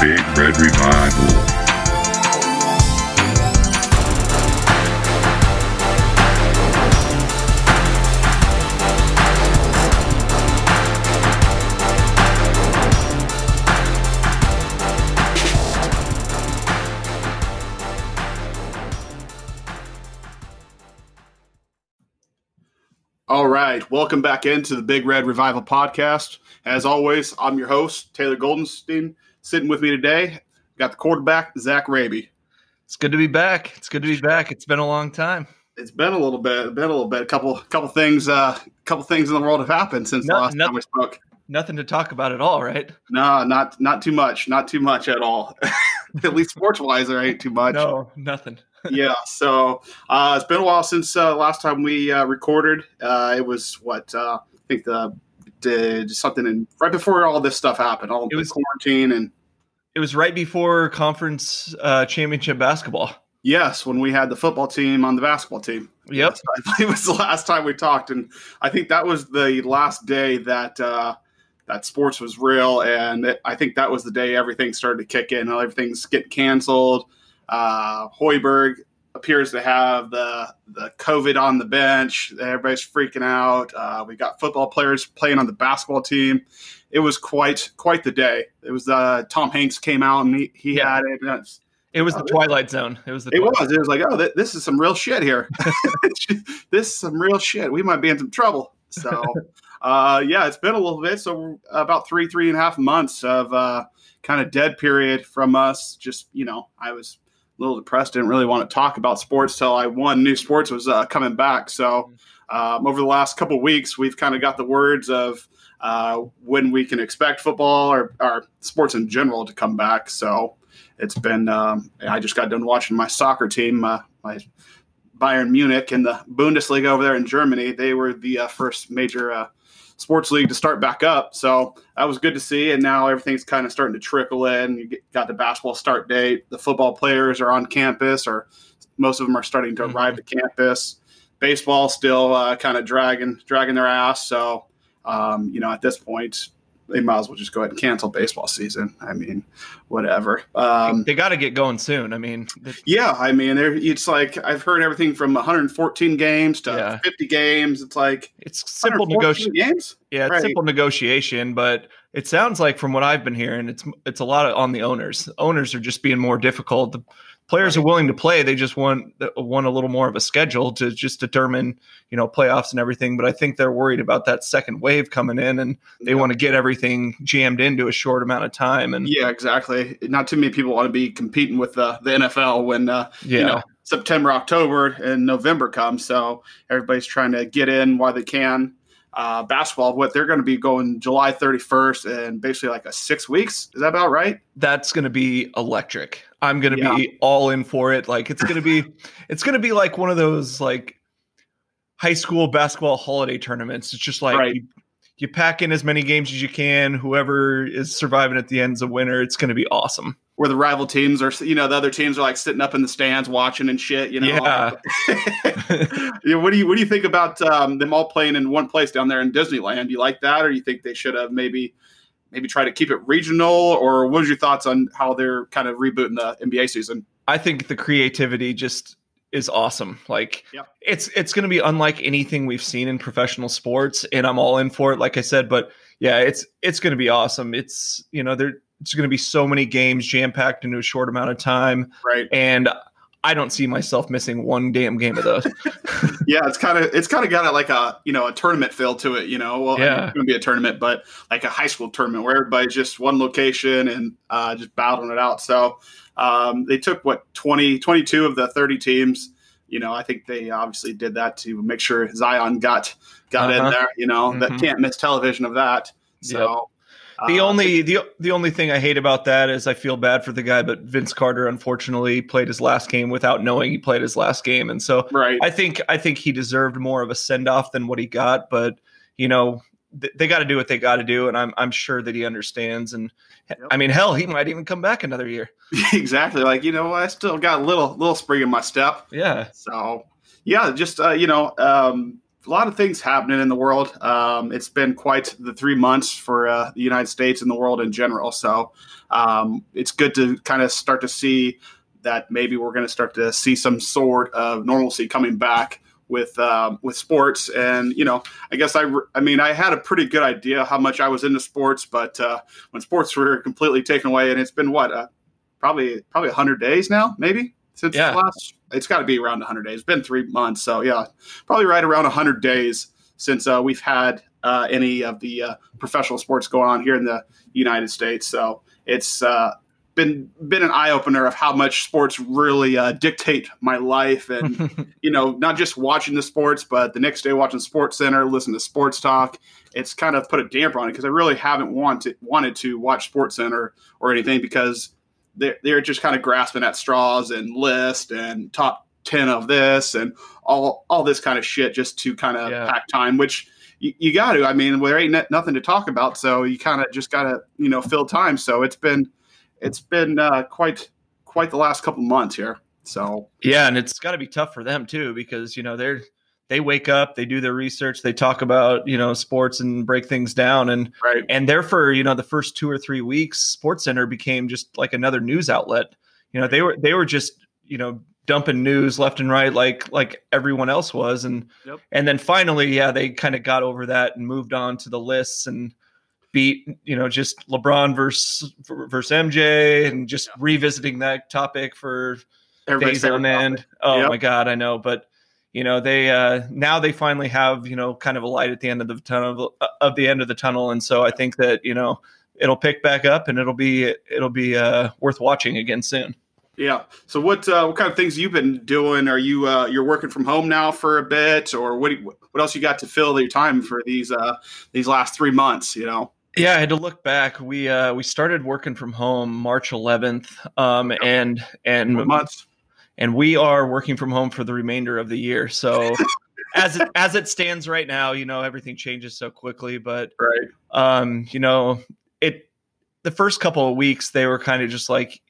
Big Red Revival. All right, welcome back into the Big Red Revival podcast. As always, I'm your host Taylor Goldenstein. Sitting with me today, got the quarterback Zach Raby. It's good to be back. It's good to be back. It's been a long time. It's been a little bit, been a little bit. A couple, couple things, uh, couple things in the world have happened since No- the last time we spoke. Nothing to talk about at all, right? No, not not too much, not too much at all. at least sports wise, there ain't too much. No, nothing. yeah. So uh, it's been a while since uh, last time we uh, recorded. Uh, it was what uh, I think the did something in right before all this stuff happened, all It the was- quarantine and It was right before conference uh, championship basketball. yes, when we had the football team on the basketball team. Yep. I believe it was the last time we talked, and I think that was the last day that uh, that sports was real, and it, I think that was the day everything started to kick in. Everything's getting canceled. Uh, Hoiberg appears to have the the COVID on the bench. Everybody's freaking out. Uh, we got football players playing on the basketball team. It was quite quite the day. It was uh, Tom Hanks came out and he, he Yeah. had it. and It was the Oh, Twilight Zone. It was the it Twilight- was. It was like, oh, th- this is some real shit here. this is some real shit. We might be in some trouble. So, uh, yeah, it's been a little bit. So, about three, three and a half months of uh, kind of dead period from us. Just, you know, I was a little depressed. Didn't really want to talk about sports till I won. New sports was uh, coming back. So, um, over the last couple weeks, we've kind of got the words of uh, when we can expect football or, or sports in general to come back. So, it's been um, I just got done watching my soccer team, uh, my Bayern Munich in the Bundesliga over there in Germany. They were the uh, first major uh, sports league to start back up, so that was good to see. And now everything's kind of starting to trickle in. You get, got the basketball start date. The football players are on campus, or most of them are starting to arrive to campus. Baseball still uh, kind of dragging dragging their ass. So um, you know, at this point, they might as well just go ahead and cancel baseball season. I mean, whatever. Um, they got to get going soon. I mean, yeah, I mean, it's like I've heard everything from 114 games to Yeah. 50 games. It's like it's simple negotiation. Yeah, it's Right. simple negotiation, but it sounds like from what I've been hearing, it's it's a lot of, on the owners. Owners are just being more difficult. Players are willing to play. They just want want a little more of a schedule to just determine, you know, playoffs and everything. But I think they're worried about that second wave coming in, and they want to get everything jammed into a short amount of time. And Yeah, exactly. Not too many people want to be competing with the, the NFL when uh, yeah, you know September, October, and November comes. So everybody's trying to get in while they can. Uh, basketball, what they're going to be going July 31st and basically like a six weeks. Is that about right? that's going to be electric. I'm going to Yeah. be all in for it. Like it's going to be, it's going to be like one of those like high school basketball holiday tournaments. It's just like Right. you, you pack in as many games as you can. Whoever is surviving at the end's a winner. It's going to be awesome. Where the rival teams are, you know, the other teams are like sitting up in the stands watching and shit. You know, Yeah. yeah, what do you what do you think about um, them all playing in one place down there in Disneyland? Do you like that, or you think they should have maybe maybe try to keep it regional? Or what was your thoughts on how they're kind of rebooting the NBA season? I think the creativity just is awesome. Like Yep. it's it's going to be unlike anything we've seen in professional sports, and I'm all in for it. Like I said, but yeah, it's it's going to be awesome. It's you know there it's going to be so many games jam packed into a short amount of time, Right? and I don't see myself missing one damn game of those. Yeah, it's kind of it's kind of got a, like a you know a tournament feel to it. You know, well, I mean, Yeah. it's going to be a tournament, but like a high school tournament where everybody's just one location and uh, just battling it out. So um, they took what 20, 22 of the thirty teams. You know, I think they obviously did that to make sure Zion got got in Uh-huh. there. You know, that Mhm. can't miss television of that. So the uh, only the the only thing I hate about that is I feel bad for the guy, but Vince Carter unfortunately played his last game without knowing he played his last game, and so right. I think I think he deserved more of a send off than what he got, but you know th- they got to do what they got to do, and I'm I'm sure that he understands. And Yep. I mean, hell, he might even come back another year. exactly. Like you know, I still got a little little spring in my step. Yeah, So yeah, just uh, you know, um, a lot of things happening in the world. Um, it's been quite the three months for uh, the United States and the world in general. So um, it's good to kind of start to see that maybe we're going to start to see some sort of normalcy coming back with um, with sports. And you know, I guess I I mean I had a pretty good idea how much I was into sports, but uh, when sports were completely taken away, and it's been what uh, probably probably hundred days now, maybe since Yeah. last. It's got to be around 100 days. It's been three months, so yeah, probably right around 100 days since uh, we've had uh, any of the uh, professional sports going on here in the United States. So it's uh, been been an eye opener of how much sports really uh, dictate my life, and you know, not just watching the sports, but the next day watching Sports Center, listen to sports talk. It's kind of put a damper on it because I really haven't wanted wanted to watch Sports Center or anything because they're, they're just kind of grasping at straws and list and top 10 of this and all all this kind of shit just to kind of Yeah. pack time which you, you got to i mean there ain't no- nothing to talk about so you kind of just got to you know fill time so it's been it's been uh, quite quite the last couple months here so Yeah, and it's got to be tough for them too because you know they're they wake up, they do their research, they talk about you know sports and break things down, and right and therefore, you know the first two or three weeks, Sports Center became just like another news outlet. You know they were they were just you know dumping news left and right like like everyone else was, and Yep. and then finally, yeah, they kind of got over that and moved on to the lists and beat you know just LeBron versus versus MJ and just revisiting that topic for everybody's days on end. topic. Oh Yep. my god, I know, but you know they uh, now they finally have you know kind of a light at the end of the tunnel uh, of the end of the tunnel, and so I think that you know it'll pick back up and it'll be it'll be uh, worth watching again soon. yeah. So what uh, what kind of things you've been doing? Are you uh, you're working from home now for a bit or what what else you got to fill your time for these uh these last three months you know? Yeah, I had to look back. We uh, we started working from home March 11th, um, and and What months and we are working from home for the remainder of the year. So as it, as it stands right now, you know everything changes so quickly, but right um, you know, it the first couple of weeks they were kind of just like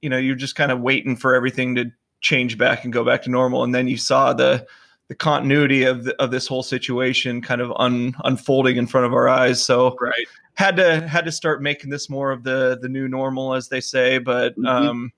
you know, you're just kind of waiting for everything to change back and go back to normal. And then you saw the the continuity of the, of this whole situation kind of un, unfolding in front of our eyes. So right had to had to start making this more of the the new normal, as they say. But Mhm. um,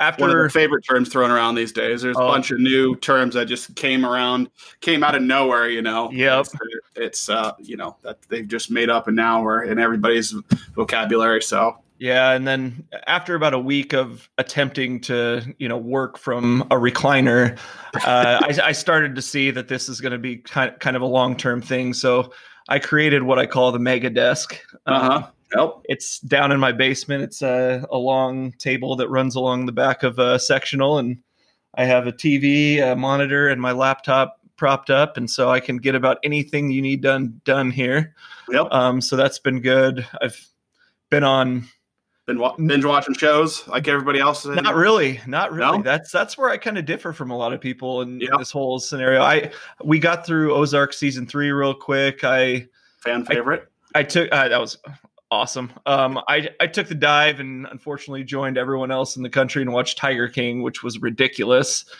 after one of the favorite terms thrown around these days. There's a Oh. bunch of new terms that just came around, came out of nowhere. You know, Yep. it's, it's uh, you know that they've just made up and now we're in everybody's vocabulary. So Yeah, and then after about a week of attempting to, you know, work from a recliner, uh, I, I started to see that this is going to be kind kind of a long term thing. So I created what I call the mega desk. uh huh. Yep. It's down in my basement. It's a, a long table that runs along the back of a sectional, and I have a TV, a monitor, and my laptop propped up, and so I can get about anything you need done done here. Yep. Um, so that's been good. I've been on Been wa- binge watching shows like everybody else. Not really, not really. No? That's that's where I kind of differ from a lot of people in Yeah. this whole scenario. I we got through Ozark season three real quick. I Fan favorite. I took uh, that was awesome. Um, I I took the dive and unfortunately joined everyone else in the country and watched Tiger King, which was ridiculous.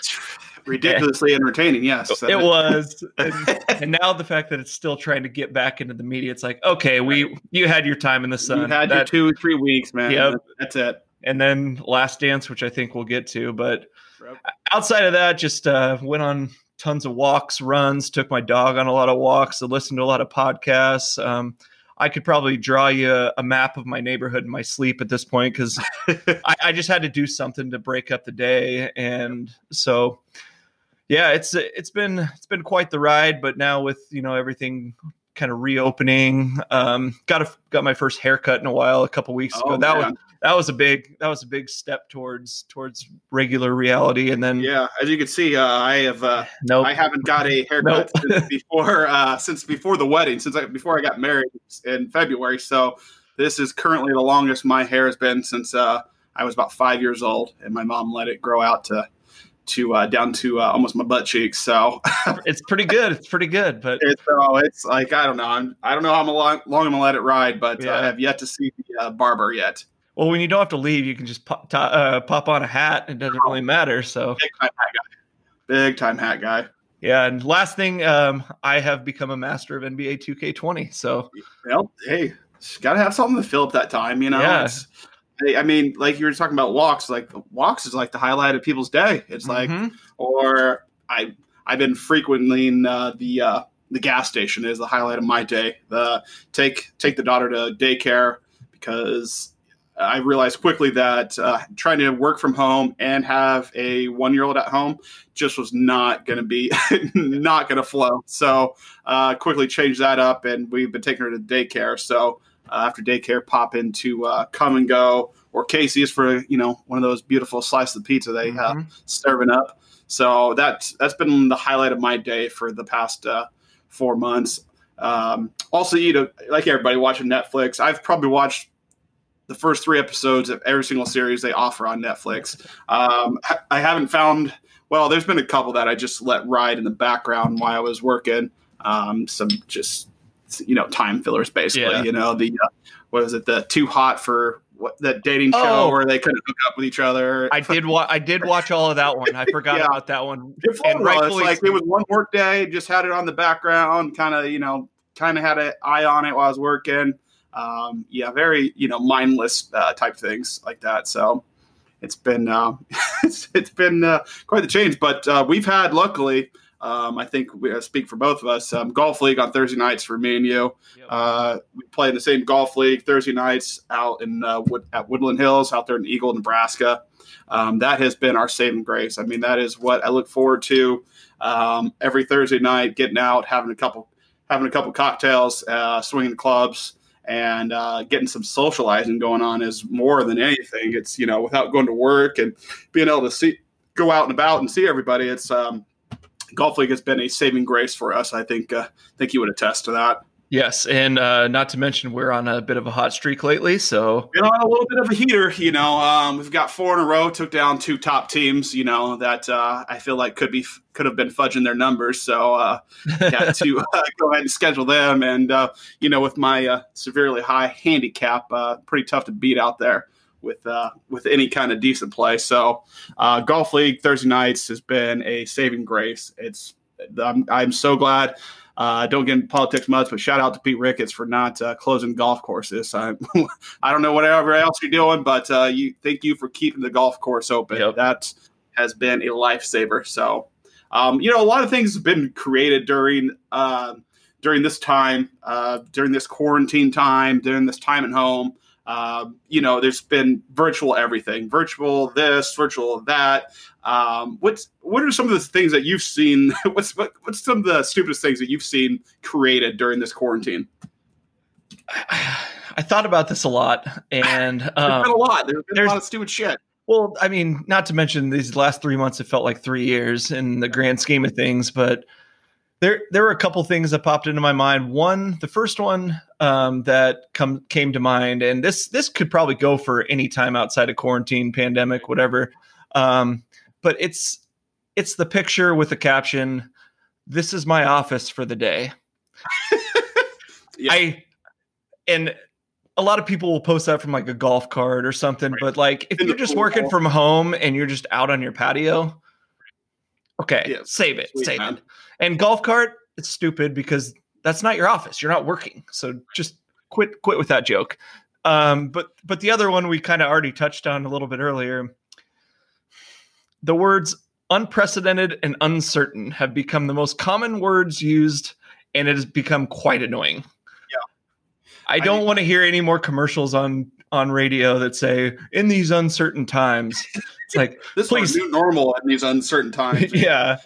Ridiculously entertaining. Yes. It was, and, and now the fact that it's still trying to get back into the media, it's like okay, we you had your time in the you sun. had your two, three weeks, man. Yep. That's it. and then Last Dance, which I think we'll get to. But Yep. outside of that, just uh, went on tons of walks, runs, took my dog on a lot of walks, listened to a lot of podcasts. Um, I could probably draw you a, a map of my neighborhood in my sleep at this point because I, I just had to do something to break up the day, and so yeah, it's it's been it's been quite the ride. But now with you know everything kind of reopening, um, got a got my first haircut in a while a couple weeks ago. Oh, that was man. That was a big that was a big step towards towards regular reality and then yeah. As you can see, uh, I have. Uh, nope I haven't got a haircut since before uh, since before the wedding, since I, before I got married in February. So this is currently the longest my hair has been since uh, I was about five years old, and my mom let it grow out to to uh, down to uh, almost my butt cheeks. So it's pretty good it's pretty good but it's uh, it's like I don't know, I'm, I don't know how long, long I'm gonna let it ride, but Yeah. I have yet to see the uh, barber yet. Well when you don't have to leave you can just pop, uh, pop on a hat it doesn't really matter so Big time hat guy. Big time hat guy. Yeah, and last thing, um, I have become a master of NBA 2K20. So, well, hey, got to have something to fill up that time, you know. Yeah. I mean, like you were talking about walks. Like walks is like the highlight of people's day. It's like, Mhm. or I I've been frequenting uh, the uh, the gas station is the highlight of my day. The take take the daughter to daycare because I realized quickly that uh, trying to work from home and have a one year old at home just was not going to be not going to flow. So uh, quickly changed that up, and we've been taking her to daycare. So uh, after daycare, pop into uh, Kum & Go or Casey's for you know one of those beautiful slices of pizza they uh, Mhm. serving up. So that's that's been the highlight of my day for the past uh, four months. Um, also, you know, like everybody watching Netflix, I've probably watched the first three episodes of every single series they offer on Netflix. Um, I haven't found. Well, there's been a couple that I just let ride in the background while I was working. Um, some just you know time fillers, basically. Yeah. You know the uh, what is it? The too hot for what that dating show Oh. where they couldn't hook up with each other. I did wa- I did watch all of that one. I forgot Yeah. about that one. It And. Rightfully like it was one work day, just had it on the background, kind of, you know, kind of had an eye on it while I was working. Um, yeah, very, you know, mindless uh, type things like that. So it's been, uh, it's, it's been uh, quite the change. But uh, we've had, luckily, um, I think we uh, speak for both of us, um, golf league on Thursday nights for me and you. Yep. Uh, we play in the same golf league Thursday nights out in uh, Wood, at Woodland Hills out there in Eagle, Nebraska. Um, that has been our saving grace. I mean, that is what I look forward to um, every Thursday night, getting out, having a couple, having a couple cocktails, uh, swinging clubs, and uh, getting some socializing going on is more than anything. It's you know without going to work and being able to see, go out and about and see everybody. It's um, golf league has been a saving grace for us. I think. Uh, think you would attest to that. Yes, and uh, not to mention we're on a bit of a hot streak lately. So you on a little bit of a heater. You know, um, we've got four in a row. Took down two top teams. You know that uh, I feel like could be could have been fudging their numbers. So uh, got to uh, go ahead and schedule them. And uh, you know, with my uh, severely high handicap, uh, pretty tough to beat out there with with any kind of decent play. So golf league Thursday nights has been a saving grace. It's I'm, I'm so glad. Uh, don't get into politics much, but shout out to Pete Ricketts for not uh, closing golf courses. I, I don't know whatever else you're doing, but uh, you thank you for keeping the golf course open. Yep. That has been a lifesaver. So, um, you know, a lot of things have been created during uh, during this time, uh, during this quarantine time, during this time at home. Um, you know, there's been virtual everything, virtual this, virtual that. Um, what's what are some of the things that you've seen? What's what, what's some of the stupidest things that you've seen created during this quarantine? I thought about this a lot, and There's um, been a lot. There's been a lot of stupid shit. Well, I mean, not to mention these last three months, it felt like three years in the grand scheme of things. But there, there were a couple things that popped into my mind. One, the first one um, that come came to mind, and this this could probably go for any time outside of quarantine, pandemic, whatever. Um, but it's it's the picture with the caption, "This is my office for the day." Yeah. I and a lot of people will post that from like a golf cart or something, but like if In you're just working from home and you're just out on your patio, okay, Yeah, save it, sweet, save man. it. And golf cart, it's stupid because that's not your office. You're not working, so just quit quit with that joke. Um, but but the other one we kind of already touched on a little bit earlier. The words unprecedented and uncertain have become the most common words used, and it has become quite annoying. Yeah. I don't mean- want to hear any more commercials on on radio that say "in these uncertain times." It's like, This Please. is new normal in these uncertain times. yeah,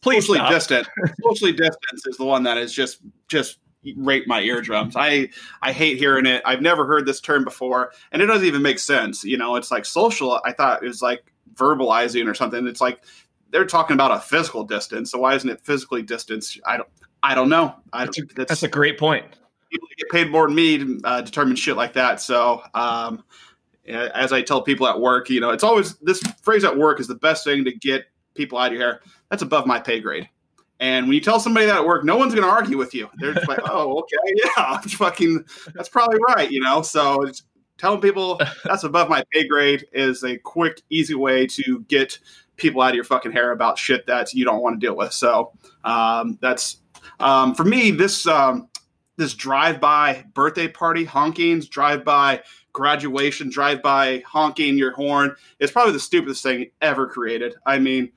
please socially stop. distant. socially distance is the one that is just just rape my eardrums. I I hate hearing it. I've never heard this term before, and it doesn't even make sense. You know, it's like social. I thought it was like verbalizing or something. It's like they're talking about a physical distance. So why isn't it physically distance? I don't. I don't know. I That's a, that's, that's a great point. people get paid more than me to uh, determine shit like that. So, um, as I tell people at work, you know, it's always this phrase at work is the best thing to get people out of your hair. That's above my pay grade. And when you tell somebody that at work, no one's going to argue with you. They're just like, "Oh, okay, yeah, fucking, that's probably right," you know. So Telling people that's above my pay grade is a quick, easy way to get people out of your fucking hair about shit that you don't want to deal with. So um, that's um, for me. This um, this drive by birthday party honkings, drive by graduation, drive by honking your horn is probably the stupidest thing ever created. I mean,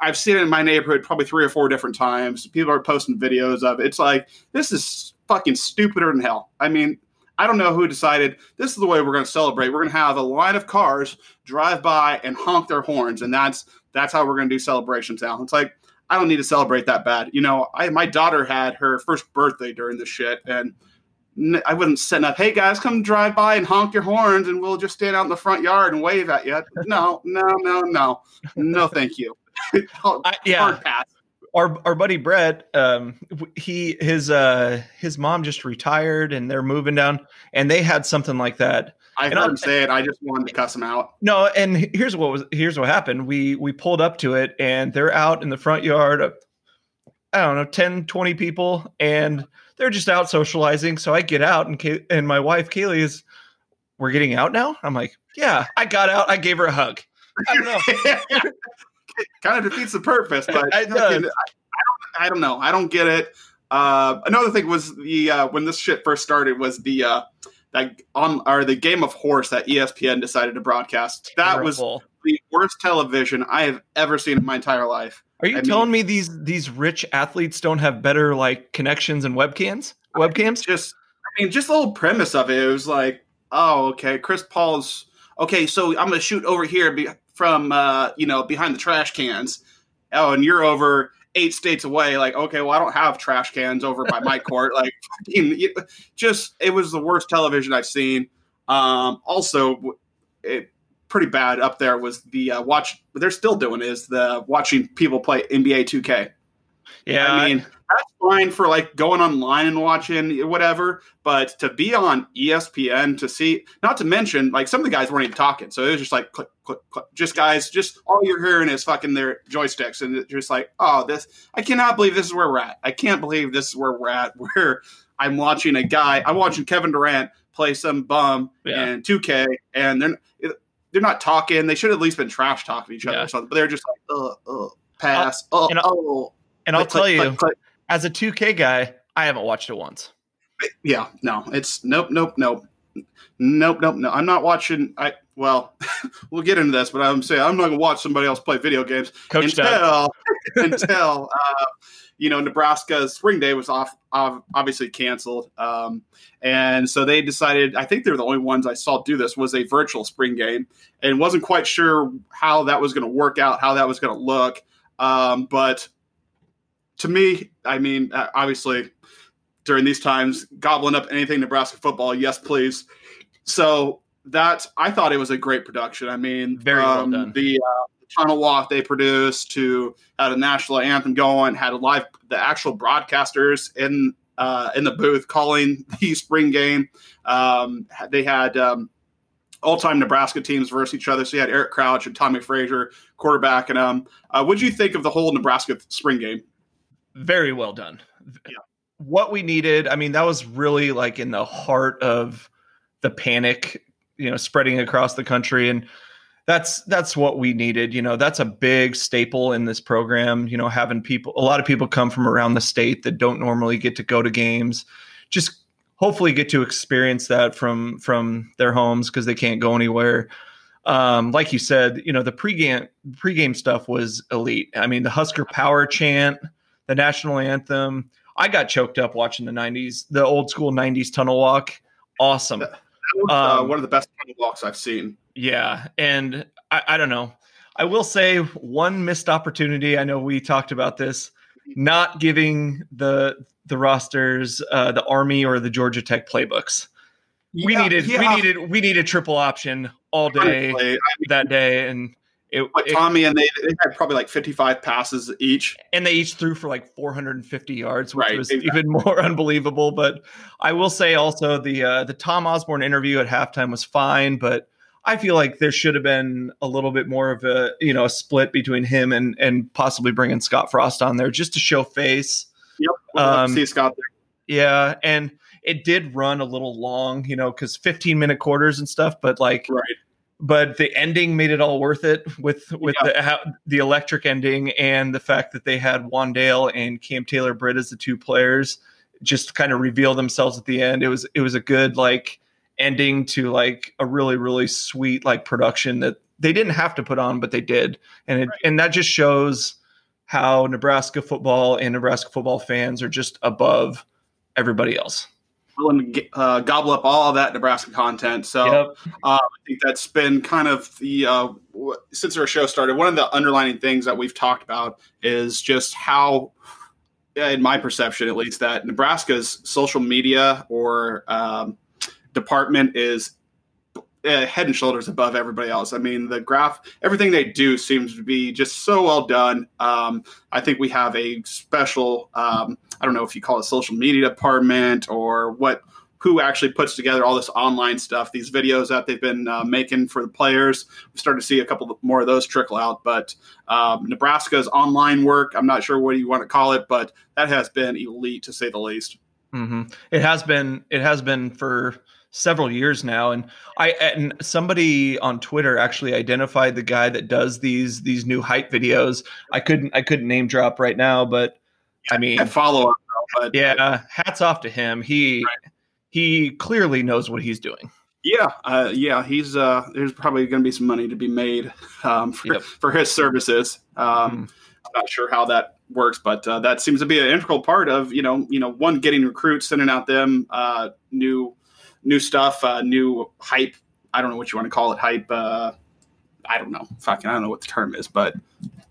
I've seen it in my neighborhood probably three or four different times. People are posting videos of it. It's like this is fucking stupider than hell. I mean, I don't know who decided this is the way we're going to celebrate. We're going to have a line of cars drive by and honk their horns, and that's that's how we're going to do celebrations now. It's like I don't need to celebrate that bad. You know, I my daughter had her first birthday during this shit, and I wasn't setting up. Hey guys, come drive by and honk your horns, and we'll just stand out in the front yard and wave at you. No, no, no, no, no, thank you. I, yeah. Our, our buddy Brett, um, he his uh his mom just retired and they're moving down, and they had something like that. I heard him say it. I just wanted to cuss him out. No, and here's what was here's what happened. We we pulled up to it, and they're out in the front yard. I don't know, 10, 20 people, and they're just out socializing. So I get out, and Kay- and my wife Kaylee is, we're getting out now. I'm like, yeah. I got out. I gave her a hug. I don't know. kind of defeats the purpose, but I, I, I, don't, I don't know. I don't get it. Uh, another thing was the uh, when this shit first started was the uh, that on or the game of horse that ESPN decided to broadcast. That was the worst television I have ever seen in my entire life. Are you I telling mean, me these these rich athletes don't have better like connections and webcams? Webcams? Just I mean, just the whole premise of it. It was like, oh, okay, Chris Paul's okay. So I'm gonna shoot over here from uh, you know behind the trash cans. Oh, and you're over eight states away. Like, okay, well, I don't have trash cans over by my court. Like, just it was the worst television I've seen. Um, also, it pretty bad up there was the uh, watch. They're still doing is the watching people play NBA 2K. Yeah, I mean that's fine for like going online and watching whatever, but to be on ESPN to see, not to mention like some of the guys weren't even talking, so it was just like click, click, click, just guys, just all you're hearing is fucking their joysticks, and it's just like, oh, this, I cannot believe this is where we're at. I can't believe this is where we're at, where I'm watching a guy, I'm watching Kevin Durant play some bum yeah. and 2K, and they're they're not talking. They should have at least been trash talking each other yeah. or something, but they're just like, uh, uh, pass, uh, and oh. And I'll tell you, as a 2K guy, I haven't watched it once. Yeah, no, it's nope, nope, nope, nope, nope, no. I'm not watching. I well, we'll get into this, but I'm saying I'm not gonna watch somebody else play video games Coach until until uh, you know Nebraska's spring day was off, obviously canceled, um, and so they decided. I think they're the only ones I saw do this was a virtual spring game, and wasn't quite sure how that was going to work out, how that was going to look. Um, but to me, I mean, uh, obviously, during these times, gobbling up anything Nebraska football, yes, please. So that I thought it was a great production. I mean, very um, well done. The, uh, tunnel walk they produced to had a national anthem going, had a live the actual broadcasters in uh, in the booth calling the spring game. Um, they had um, all time Nebraska teams versus each other. So you had Eric Crouch and Tommie Frazier quarterback. And um, uh, what do you think of the whole Nebraska spring game? Very well done. Yeah. What we needed, I mean, that was really like in the heart of the panic, you know, spreading across the country and that's that's what we needed, you know, that's a big staple in this program, you know, having people a lot of people come from around the state that don't normally get to go to games. Just hopefully get to experience that from from their homes because they can't go anywhere. Um, like you said, you know, the pregame pregame stuff was elite. I mean, the Husker Power chant, the national anthem. I got choked up watching the 90s, the old school 90s tunnel walk. Awesome. That was, uh, um, one of the best tunnel walks I've seen. Yeah. And I, I don't know. I will say one missed opportunity. I know we talked about this, not giving the the rosters uh, the Army or the Georgia Tech playbooks. Yeah, we needed yeah. we needed we needed triple option all day that day, and it, but Tommy and they, they had probably like 55 passes each, and they each threw for like 450 yards, which right, was exactly. even more unbelievable. But I will say also the uh, the Tom Osborne interview at halftime was fine, but I feel like there should have been a little bit more of a you know a split between him and and possibly bringing Scott Frost on there just to show face. Yep, um, see Scott there. Yeah, and it did run a little long, you know, because 15 minute quarters and stuff, but like, Right. But the ending made it all worth it with with Yeah. the how, the electric ending and the fact that they had Wandale and Cam Taylor Britt as the two players just kind of reveal themselves at the end. It was it was a good like ending to like a really really sweet like production that they didn't have to put on, but they did, and it, Right. and that just shows how Nebraska football and Nebraska football fans are just above everybody else. Willing to uh, gobble up all that Nebraska content. So Yep. I think that's been kind of the uh, w- since our show started. One of the underlining things that we've talked about is just how, in my perception at least, that Nebraska's social media or um, department is uh, head and shoulders above everybody else. I mean, the graph, everything they do seems to be just so well done. Um, I think we have a special, um, I don't know if you call it social media department or what, who actually puts together all this online stuff, these videos that they've been uh, making for the players. We started to see a couple more of those trickle out, but um, Nebraska's online work, I'm not sure what you want to call it, but that has been elite to say the least. hmm It has been it has been for several years now, and I and somebody on Twitter actually identified the guy that does these these new hype videos. I couldn't I couldn't name drop right now, but I mean, follow up, but yeah, hats off to him. He he clearly knows what he's doing. Yeah, uh, yeah, he's uh, there's probably going to be some money to be made um, for, Yep. for his services. Um, I'm not sure how that works, but uh, that seems to be an integral part of you know you know one getting recruits, sending out them uh, new new stuff, uh, new hype. I don't know what you want to call it, hype. Uh, I don't know, fucking, I don't know what the term is, but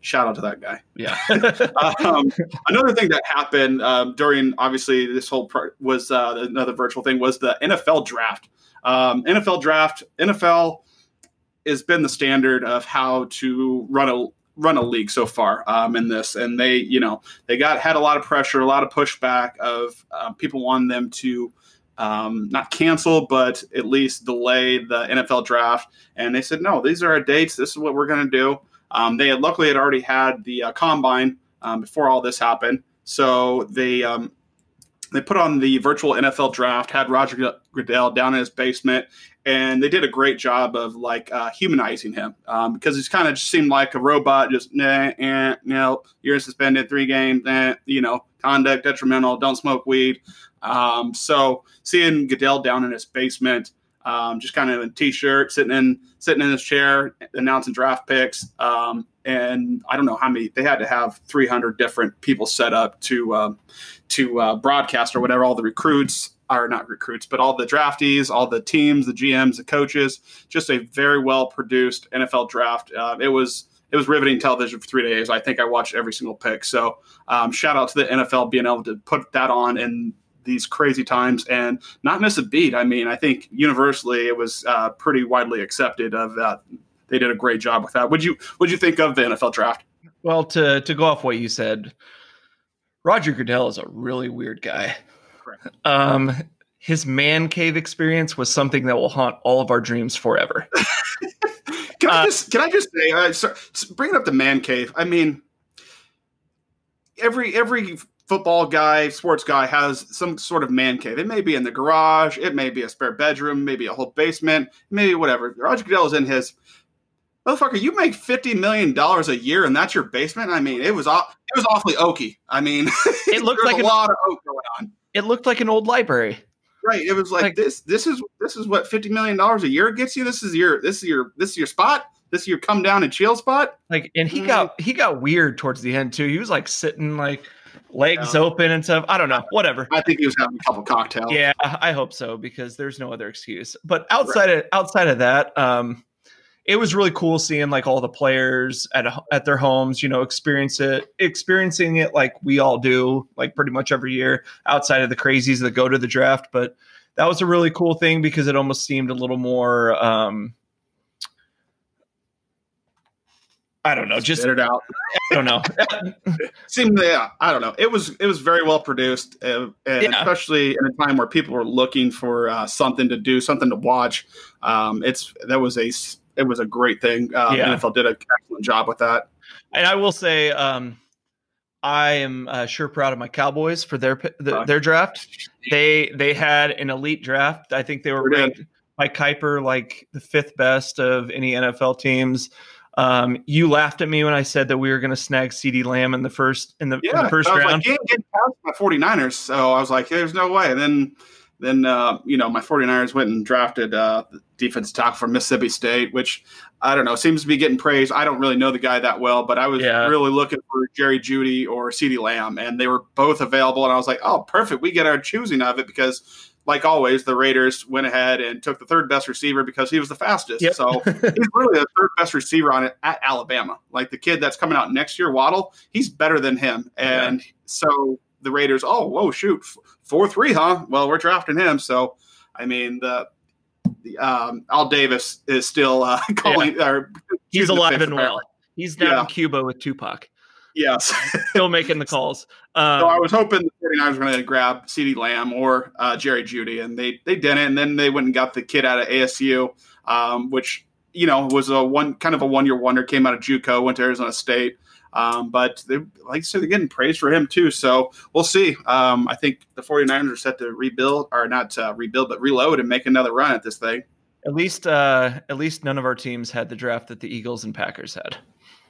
shout out to that guy Yeah. um, another thing that happened um, during obviously this whole part was uh, another virtual thing was the NFL draft. Um, NFL draft, NFL has been the standard of how to run a run a league so far um, in this, and they you know they got had a lot of pressure, a lot of pushback of uh, people wanting them to. Um, not cancel, but at least delay the NFL draft. And they said, no, these are our dates. This is what we're going to do. Um, they had luckily had already had the uh, combine um, before all this happened, so they um, they put on the virtual NFL draft, had Roger Goodell down in his basement, and they did a great job of like uh, humanizing him um, because he's kind of just seemed like a robot, just nah, eh, no, you're suspended three games, eh, you know, conduct detrimental, don't smoke weed. Um, so seeing Goodell down in his basement um, just kind of in a t-shirt, sitting in sitting in his chair, announcing draft picks. Um, and I don't know how many they had to have 300 different people set up to um, to uh, broadcast or whatever. All the recruits are not recruits, but all the draftees, all the teams, the GMs, the coaches. Just a very well produced NFL draft. Uh, it was it was riveting television for three days. I think I watched every single pick. So um, shout out to the NFL being able to put that on in these crazy times and not miss a beat. I mean, I think universally it was uh, pretty widely accepted of that. They did a great job with that. Would you Would you think of the NFL draft? Well, to to go off what you said, Roger Goodell is a really weird guy. Um, his man cave experience was something that will haunt all of our dreams forever. Can I Uh, just Can I just say, uh, so, bringing up the man cave? I mean, every every football guy, sports guy has some sort of man cave. It may be in the garage, it may be a spare bedroom, maybe a whole basement, maybe whatever. Roger Goodell is in his. Motherfucker, you make fifty million dollars a year, and that's your basement. I mean, it was it was awfully oaky. I mean, It looked like a an- lot of oak going on. It looked like an old library. Right. It was like, Like- this. This is this is what fifty million dollars a year gets you. This is your this is your this is your spot. This is your come down and chill spot. Like, and he Mhm. got he got weird towards the end too. He was like sitting like legs Yeah. open and stuff. I don't know. Whatever. I think he was having a couple cocktails. Yeah, I hope so because there's no other excuse. But outside of outside of that, um, it was really cool seeing like all the players at a, at their homes, you know, experience it, experiencing it like we all do, like pretty much every year. Outside of the crazies that go to the draft, but that was a really cool thing because it almost seemed a little more. Um, I don't know, just Spit it out. I don't know. Seemed yeah. I don't know. It was it was very well produced, uh, and Yeah. especially in a time where people were looking for uh, something to do, something to watch. Um, it's that was a it was a great thing. Uh, Yeah. NFL did an excellent job with that. And I will say, um, I am uh, sure proud of my Cowboys for their the, their draft. They they had an elite draft. I think they were ranked by Kiper like the fifth best of any NFL teams. Um, you laughed at me when I said that we were going to snag CeeDee Lamb in the first in the, yeah, in the first I was round. Like, get past my 49ers. So I was like, there's no way. And then then uh, you know my 49ers went and drafted uh, the defensive tackle from Mississippi State, which I don't know seems to be getting praised. I don't really know the guy that well, but I was Yeah. really looking for Jerry Jeudy or CeeDee Lamb, and they were both available. And I was like, oh, perfect. We get our choosing of it because. Like always, the Raiders went ahead and took the third best receiver because he was the fastest. Yep. So he's really the third best receiver on it at Alabama. Like the kid that's coming out next year, Waddle, he's better than him. And so the Raiders, oh, whoa, shoot, four three, huh? Well, we're drafting him. So, I mean, the, the um, Al Davis is still uh, calling. Or He's alive and well. He's down Yeah. in Cuba with Tupac, Yes. still making the calls. Um, so I was hoping the 49ers were going to grab CeeDee Lamb or uh, Jerry Jeudy, and they they didn't. And then they went and got the kid out of ASU, um, which you know was a one kind of a one year wonder. Came out of JUCO, went to Arizona State. Um, but they, like I said, they're getting praise for him too. So we'll see. Um, I think the 49ers are set to rebuild, or not uh, rebuild, but reload and make another run at this thing. at least uh, at least none of our teams had the draft that the Eagles and Packers had.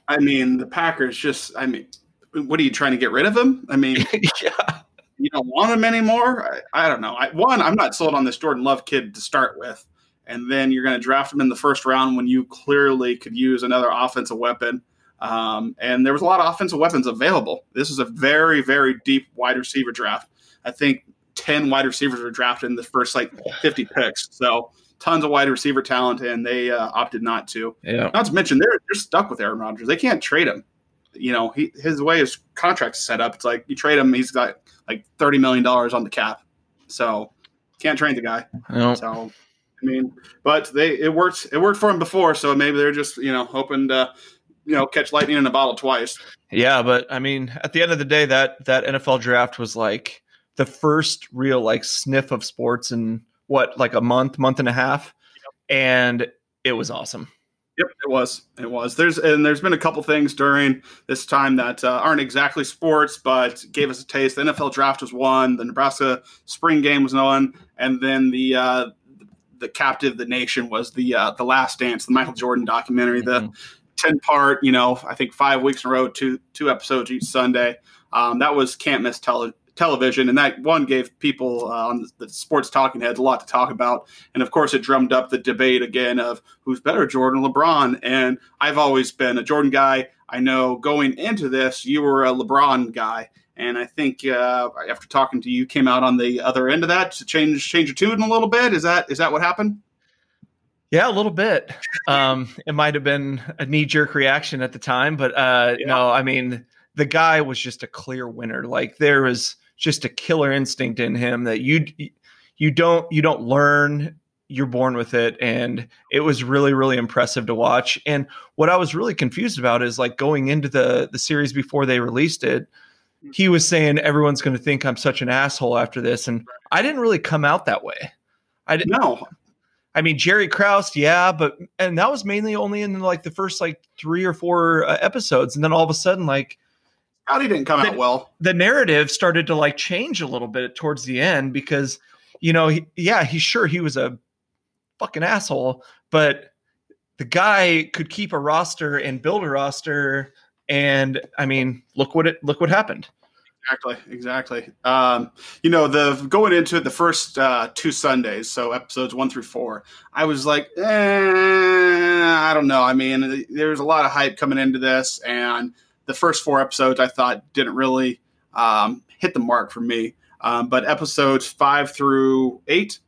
I mean, the Packers just, I mean, what are you trying to get rid of them? I mean, yeah. you don't want them anymore. I, I don't know. I, one, I'm not sold on this Jordan Love kid to start with, and then you're going to draft him in the first round when you clearly could use another offensive weapon. Um, and there was a lot of offensive weapons available. This is a very, very deep wide receiver draft. I think ten wide receivers were drafted in the first like 50 picks. So tons of wide receiver talent, and they uh, opted not to. Yeah. Not to mention they're they're stuck with Aaron Rodgers. They can't trade him. You know, he his way his contract's set up. It's like you trade him, he's got like thirty million dollars on the cap. So can't trade the guy. No. So I mean, but they it worked it worked for him before. So maybe they're just you know hoping to you know catch lightning in a bottle twice. Yeah, but I mean, at the end of the day, that that NFL draft was like the first real like sniff of sports in what like a month, month and a half, and it was awesome. Yep, it was. It was. There's and there's been a couple things during this time that uh, aren't exactly sports, but gave us a taste. The NFL draft was one. The Nebraska spring game was one, and then the uh, the captive of the nation was the uh, the Last Dance, the Michael Jordan documentary, the Mhm. Ten part. You know, I think five weeks in a row, two two episodes each Sunday. Um, that was can't miss tele- television, and that one gave people uh, on the sports talking heads a lot to talk about. And of course, it drummed up the debate again of who's better, Jordan or LeBron. And I've always been a Jordan guy. I know going into this, you were a LeBron guy. And I think uh, after talking to you came out on the other end of that to change change your tune a little bit. Is that is that what happened? Yeah, a little bit. Um, it might have been a knee jerk reaction at the time, but uh, Yeah. no, I mean, the guy was just a clear winner. Like there was just a killer instinct in him that you you don't you don't learn. You're born with it, and it was really really impressive to watch. And what I was really confused about is like going into the the series before they released it. He was saying everyone's going to think I'm such an asshole after this, and I didn't really come out that way. I didn't. No, I mean, Jerry Krause, yeah, but and that was mainly only in like the first like three or four uh, episodes, and then all of a sudden, like Scottie didn't come out well. the narrative started to like change a little bit towards the end because, you know, he, yeah, he's sure he was a fucking asshole, but the guy could keep a roster and build a roster, and I mean, look what it look what happened. Exactly, exactly. Um, you know, the going into it, the first uh, two Sundays, so episodes one through four, I was like, eh, I don't know. I mean, there's a lot of hype coming into this, and the first four episodes I thought didn't really um, hit the mark for me. Um, but episodes five through eight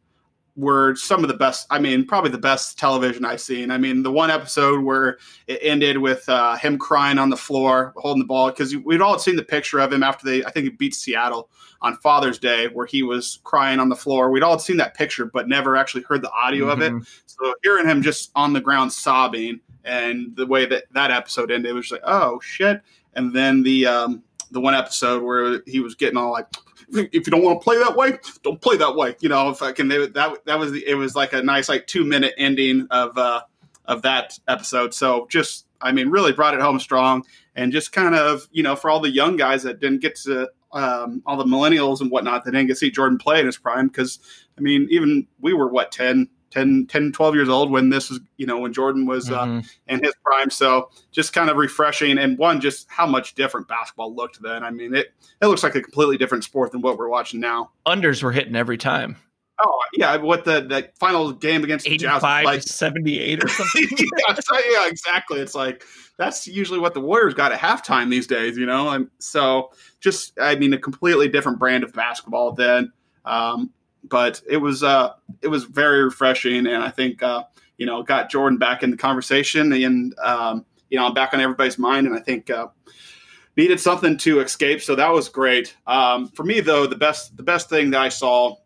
were some of the best. I mean, probably the best television I've seen. I mean, the one episode where it ended with uh, him crying on the floor, holding the ball, because we'd all seen the picture of him after they, I think, he beat Seattle on Father's Day, where he was crying on the floor. We'd all seen that picture, but never actually heard the audio of it. Mhm. So hearing him just on the ground sobbing, and the way that that episode ended, it was like, oh shit. And then the um, the one episode where he was getting all like, if you don't want to play that way, don't play that way. You know, fucking that that was the, it was like a nice like two minute ending of uh of that episode. So just I mean, really brought it home strong, and just kind of you know for all the young guys that didn't get to um, all the millennials and whatnot that didn't get to see Jordan play in his prime because I mean even we were what 10, 10, 10, 12 years old when this was you know when Jordan was Mhm. uh, in his prime. So just kind of refreshing and one just how much different basketball looked then. I mean it it looks like a completely different sport than what we're watching now. Unders were hitting every time. Oh yeah, what the the final game against the Jazz like 78 or something. yeah, so- yeah, exactly. It's like that's usually what the Warriors got at halftime these days, you know. And so, just I mean, a completely different brand of basketball then. Um, but it was uh, it was very refreshing, and I think uh, you know got Jordan back in the conversation, and um, you know I'm back on everybody's mind, and I think. Uh, Needed something to escape, so that was great. Um, for me, though, the best the best thing that I saw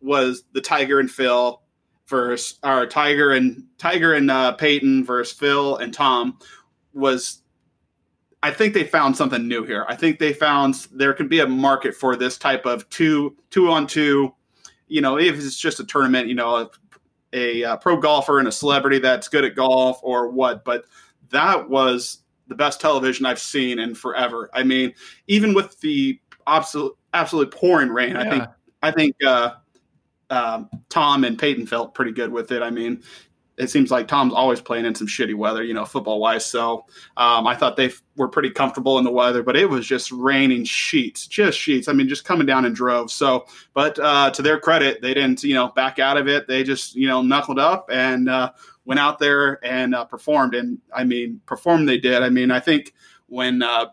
was the Tiger and Phil versus our Tiger and Tiger and uh, Peyton versus Phil and Tom was I think they found something new here. I think they found there can be a market for this type of two two on two. You know, if it's just a tournament, you know, a, a, pro golfer and a celebrity that's good at golf or what. But that was the best television I've seen in forever. I mean, even with the absolute absolutely pouring rain, I think I think uh, um, Tom and Peyton felt pretty good with it. I mean, it seems like Tom's always playing in some shitty weather, you know, football wise. So um, I thought they f- were pretty comfortable in the weather, but it was just raining sheets, just sheets. I mean, just coming down in droves. So, but uh, to their credit, they didn't, you know, back out of it. They just, you know, knuckled up and uh, went out there and uh, performed. And I mean, performed they did. I mean, I think when uh,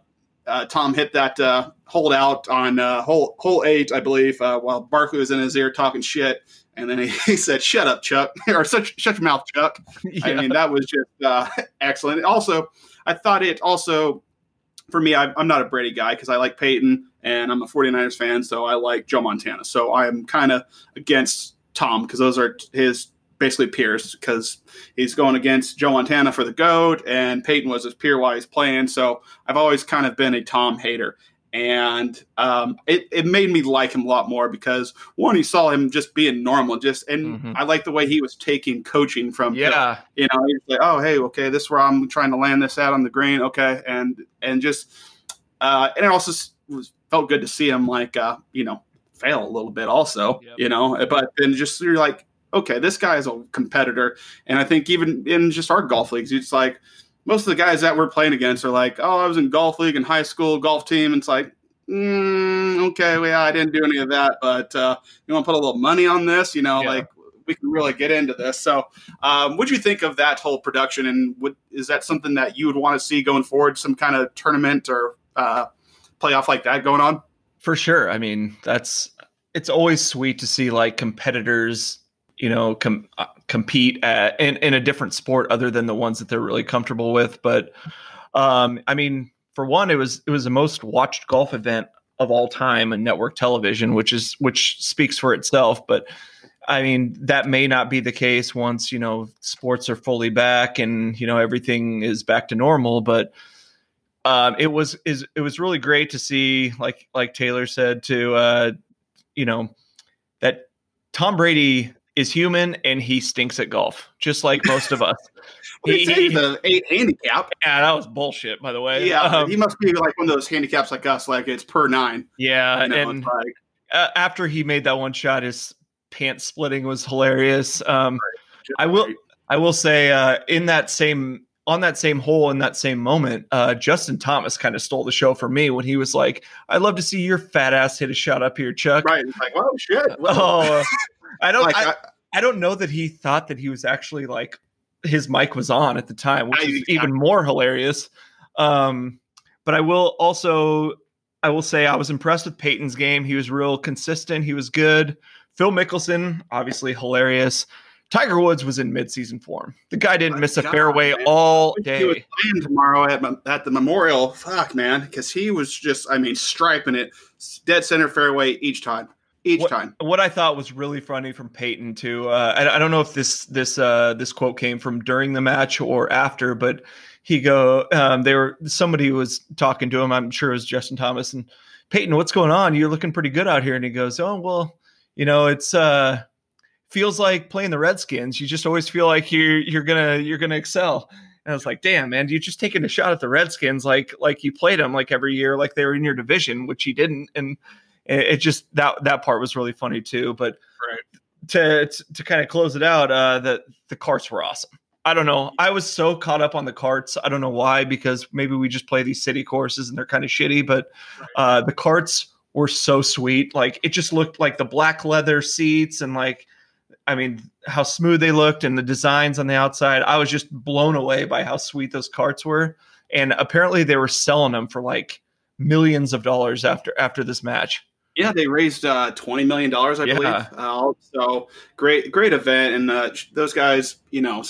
uh, Tom hit that uh, holdout on hole hole eight, I believe, while Barkley was in his ear talking shit, and then he, he said, "Shut up, Chuck," or "Shut shut your mouth, Chuck." I mean, that was just uh, excellent. Also, I thought it also for me. I, I'm not a Brady guy because I like Peyton and I'm a 49ers fan, so I like Joe Montana. So I'm kind of against Tom because those are his basically peers because he's going against Joe Montana for the GOAT and Peyton was his peer while he's playing. So I've always kind of been a Tom hater. And um, it, it made me like him a lot more because one, you saw him just being normal, just and Mhm. I like the way he was taking coaching from yeah. You know, he's like, oh, hey, okay, this is where I'm trying to land this at on the green, okay, and and just uh, and it also was felt good to see him like uh, you know fail a little bit also, Yep. you know, but then just you're like, okay, this guy is a competitor, and I think even in just our golf leagues, it's like most of the guys that we're playing against are like, oh, I was in golf league in high school golf team, and it's like. Mm, okay, well, yeah, I didn't do any of that, but uh, you want to put a little money on this? You know, Yeah. like we can really get into this. So, um, what do you think of that whole production, and would, is that something that you would want to see going forward? Some kind of tournament or uh, playoff like that going on? For sure. I mean, that's it's always sweet to see like competitors, you know, com- uh, compete at, in in a different sport other than the ones that they're really comfortable with. But um, I mean, for one, it was it was the most watched golf event of all time on network television, which is which speaks for itself. But I mean, that may not be the case once you know sports are fully back and you know everything is back to normal. But um, it was is it was really great to see, like like Taylor said, to uh, you know that Tom Brady is human and he stinks at golf, just like most of us. He- he say? the eight handicap. yeah, that was bullshit, by the way. Yeah, Um, he must be like one of those handicaps like us, like it's per nine. yeah, You know, and like, uh, after he made that one shot, his pants splitting was hilarious. Um, I will- I will say, uh, in that same on that same hole in that same moment, uh, Justin Thomas kind of stole the show for me when he was like, "I'd love to see your fat ass hit a shot up here, Chuck." right. It's like, oh shit. whoa. Oh, I don't. Like, I, I- don't know that he thought that he was actually like his mic was on at the time, which I- is even more hilarious. Um, but I will also I will say I was impressed with Peyton's game. He was real consistent. He was good. Phil Mickelson, obviously hilarious. Tiger Woods was in midseason form. The guy didn't My miss a fairway man. all He was day. playing tomorrow at, at the memorial. Fuck, man, because he was just, I mean, striping it dead center fairway each time, each What- time. what I thought was really funny from Peyton too. Uh, I, I don't know if this this uh, this quote came from during the match or after, but he go um, they were somebody was talking to him. I'm sure it was Justin Thomas and Peyton. What's going on? You're looking pretty good out here. And he goes, Oh well, you know it's uh, feels like playing the Redskins. You just always feel like you're you're gonna you're gonna excel. And I was like, damn, man, you're just taking a shot at the Redskins like like you played them like every year, like they were in your division, which he didn't. And it, it just that that part was really funny too. But Right. to to, to kind of close it out, uh, the the carts were awesome. I don't know. I was so caught up on the carts. I don't know why, because maybe we just play these city courses and they're kind of shitty. But uh, the carts were so sweet. Like it just looked like the black leather seats and like, I mean, how smooth they looked and the designs on the outside. I was just blown away by how sweet those carts were. And apparently they were selling them for like millions of dollars after after this match. Yeah, they raised uh, twenty million dollars, I Yeah. believe. Uh, so great, great event, and uh, those guys, you know,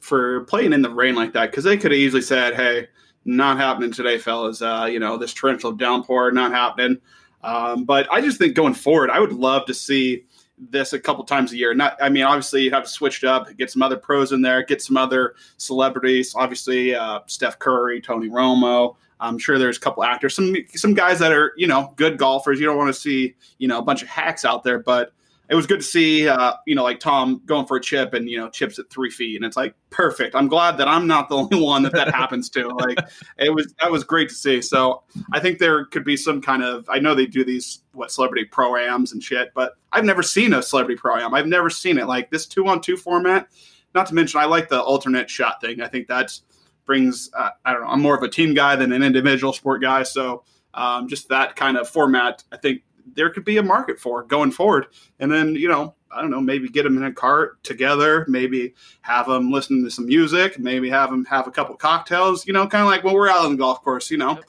for playing in the rain like that, because they could have easily said, "Hey, not happening today, fellas. Uh, you know, this torrential downpour, not happening." Um, but I just think going forward, I would love to see this a couple times a year. Not, I mean, obviously you have to switch it up, get some other pros in there, get some other celebrities. Obviously, uh, Steph Curry, Tony Romo. I'm sure there's a couple actors, some some guys that are you know good golfers. You don't want to see you know a bunch of hacks out there, but it was good to see uh, you know like Tom going for a chip and you know chips at three feet, and it's like perfect. I'm glad that I'm not the only one that that happens to. Like it was that was great to see. So I think there could be some kind of I know they do these what celebrity proams and shit, but I've never seen a celebrity pro-am. I've never seen it like this two on two format. Not to mention, I like the alternate shot thing. I think that's brings uh, I don't know. I'm more of a team guy than an individual sport guy, so um, just that kind of format, I think there could be a market for going forward. And then you know, I don't know, maybe get them in a cart together, maybe have them listen to some music, maybe have them have a couple cocktails. You know, kind of like when we're out on the golf course. You know.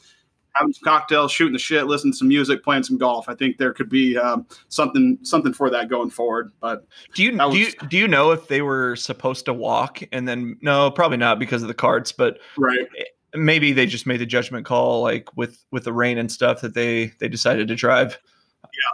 Having some cocktails, shooting the shit, listening to some music, playing some golf. I think there could be um, something something for that going forward. But Do you That do you do you know if they were supposed to walk and then no, probably not because of the carts, but right, maybe they just made the judgment call like with with the rain and stuff that they they decided to drive.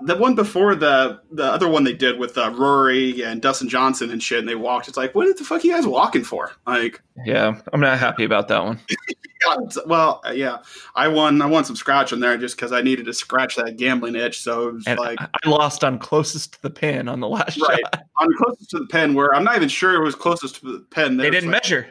The one before the the other one they did with uh, Rory and Dustin Johnson and shit, and they walked. It's like, what the fuck are you guys walking for? Like, Yeah, I'm not happy about that one. yeah, well, uh, yeah, I won. I won some scratch on there just because I needed to scratch that gambling itch. So it was And like I lost on closest to the pin on the last Right. shot. I'm closest to the pin. Where I'm not even sure it was closest to the pin. They didn't like, measure.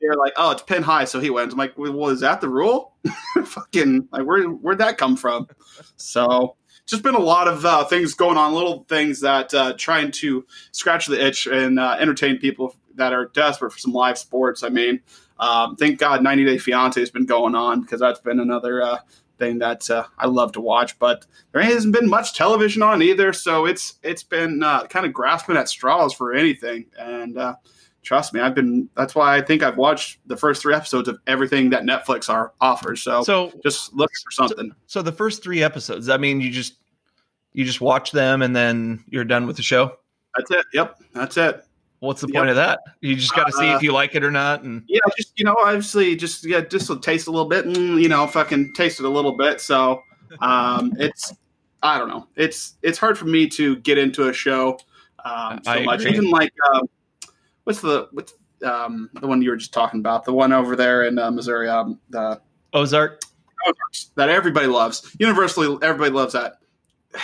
They're like, oh, it's pin high, so he wins. I'm like, well, is that the rule? Fucking like, where where'd that come from? So just been a lot of uh, things going on, little things that uh, trying to scratch the itch and uh, entertain people that are desperate for some live sports. I mean, um, thank God, 90 Day Fiance has been going on because that's been another uh, thing that uh, I love to watch. But there hasn't been much television on either, so it's it's been uh, kind of grasping at straws for anything. And trust me, I've been. That's why I think I've watched the first three episodes of everything that Netflix are offers. So, So just look for something. so the first three episodes, I mean you just you just watch them and then you're done with the show. That's it. Yep, that's it. What's the Yep. point of that? You just got to see Uh, if you like it or not. And Yeah, just you know, obviously, just yeah, just taste a little bit, and you know, fucking taste it a little bit. So, um, it's I don't know, it's it's hard for me to get into a show um, so I much. agree. Even like, um, what's the what's um, the one you were just talking about, the one over there in uh, Missouri, um, the Ozark, Ozarks that everybody loves. Universally, everybody loves that.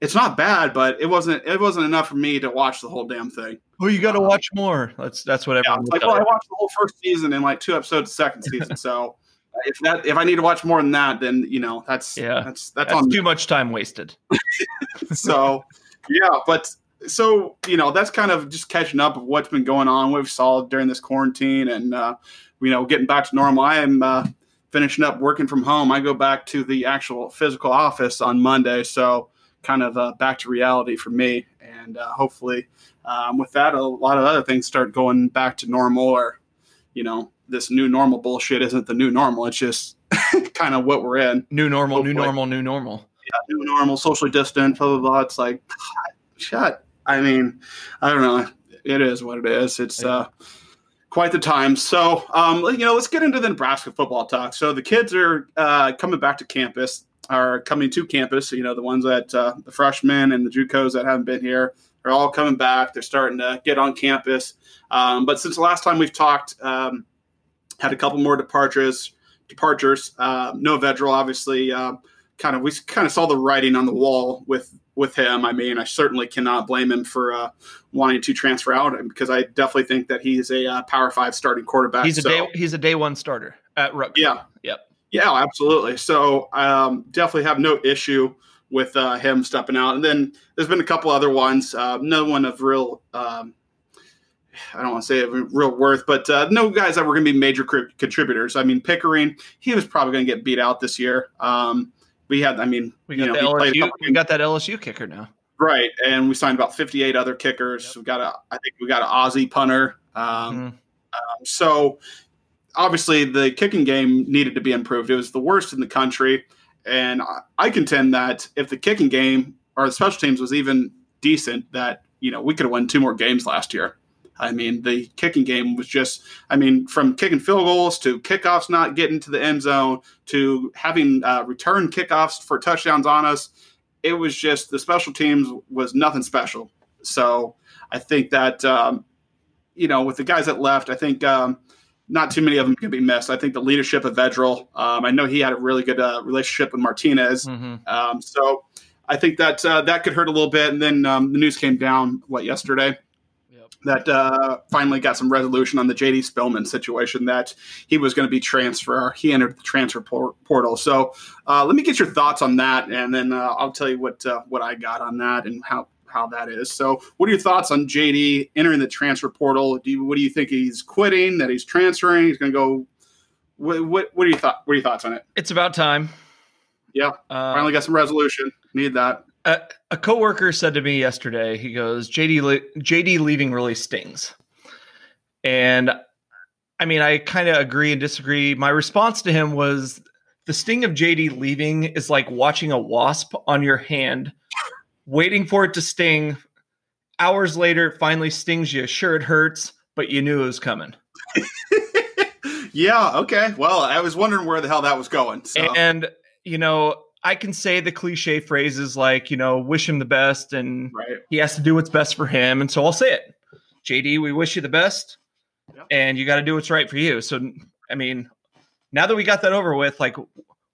It's not bad, but it wasn't it wasn't enough for me to watch the whole damn thing. oh, you got to Um, watch more. That's that's what Yeah, everyone. will like, well, I watched the whole first season and like two episodes of second season. So if that if I need to watch more than that, then you know that's Yeah. that's that's, That's too much time wasted. So yeah, but so you know that's kind of just catching up of what's been going on, what we saw during this quarantine, and uh, you know getting back to normal. I am uh, finishing up working from home. I go back to the actual physical office on Monday, so kind of uh, back to reality for me, and uh, hopefully um, with that, a lot of other things start going back to normal, or you know this new normal bullshit isn't the new normal. It's just kind of what we're in New normal, new normal, new normal. yeah, new normal, socially distant, blah blah blah. It's like, shut. I mean, I don't know. It is what it is. It's uh, quite the time. So, um, you know, let's get into the Nebraska football talk. So the kids are uh, coming back to campus, are coming to campus. You know, the ones that uh, the freshmen and the JUCOs that haven't been here are all coming back. They're starting to get on campus. Um, but since the last time we've talked, um, had a couple more departures. Departures. Uh, Noah Vedral, obviously. Uh, kind of we kind of saw the writing on the wall with with him. I mean, I certainly cannot blame him for uh, wanting to transfer out because I definitely think that he's a uh, Power Five starting quarterback. He's a so, day he's a day one starter at Rutgers. Yeah. Yep. Yeah, absolutely. So um, definitely have no issue with uh, him stepping out. And then there's been a couple other ones. Uh, no one of real. Um, I don't want to say of real worth, but uh, no guys that were going to be major contributors. I mean, Pickering, he was probably going to get beat out this year. Um, we had, I mean, We got you know, the he played a LSU. We got that LSU kicker now. Right, and we signed about 58 other kickers. Yep. We got a, I think we got an Aussie punter. Um, Mhm. um, so obviously the kicking game needed to be improved. It was the worst in the country, and I, I contend that if the kicking game or the special teams was even decent, that you know we could have won two more games last year. I mean, the kicking game was just, I mean, from kicking field goals to kickoffs not getting to the end zone to having uh, return kickoffs for touchdowns on us. It was just the special teams was nothing special. So I think that, um, you know, with the guys that left, I think um, not too many of them can be missed. I think the leadership of Vedral, um, I know he had a really good uh, relationship with Martinez. Mhm. Um, so I think that uh, that could hurt a little bit. And then um, the news came down, what, yesterday? That uh, finally got some resolution on the JD Spielman situation that he was going to be transfer. He entered the transfer por- portal. So uh, let me get your thoughts on that, and then uh, I'll tell you what uh, what I got on that and how how that is. So what are your thoughts on JD entering the transfer portal? Do you, what do you think he's quitting? That he's transferring? He's going to go? What, what what are your thought? What are your thoughts on it? It's about time. Yeah, Uh, finally got some resolution. Need that. A, a coworker said to me yesterday, he goes, "JD le- JD leaving really stings," and I mean, I kind of agree and disagree. My response to him was, "The sting of JD leaving is like watching a wasp on your hand, waiting for it to sting. Hours later, it finally stings you. Sure, it hurts, but you knew it was coming." yeah. Okay. Well, I was wondering where the hell that was going. So. And you know, I can say the cliche phrases like, you know, wish him the best and right. he has to do what's best for him. And so I'll say it. JD, we wish you the best. And you got to do what's right for you. So I mean, now that we got that over with, like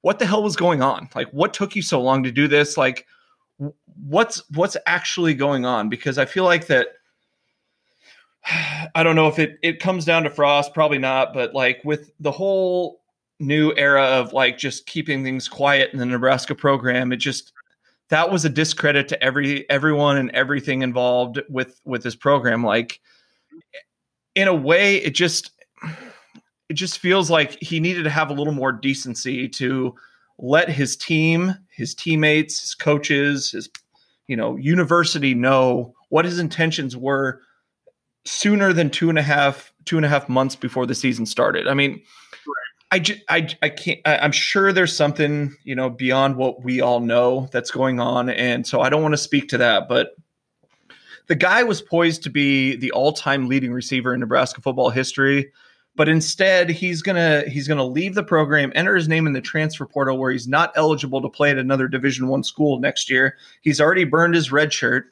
what the hell was going on? Like what took you so long to do this? Like what's what's actually going on? Because I feel like that I don't know if it it comes down to Frost, probably not, but like with the whole new era of like just keeping things quiet in the Nebraska program, it just that was a discredit to every everyone and everything involved with with this program. Like in a way, it just it just feels like he needed to have a little more decency to let his team, his teammates, his coaches, his you know university know what his intentions were sooner than two and a half two and a half months before the season started. I mean, I, ju- I, I can't. I, I'm sure there's something you know beyond what we all know that's going on, and so I don't want to speak to that. But the guy was poised to be the all-time leading receiver in Nebraska football history, but instead he's gonna he's gonna leave the program, enter his name in the transfer portal, where he's not eligible to play at another Division One school next year. He's already burned his red shirt.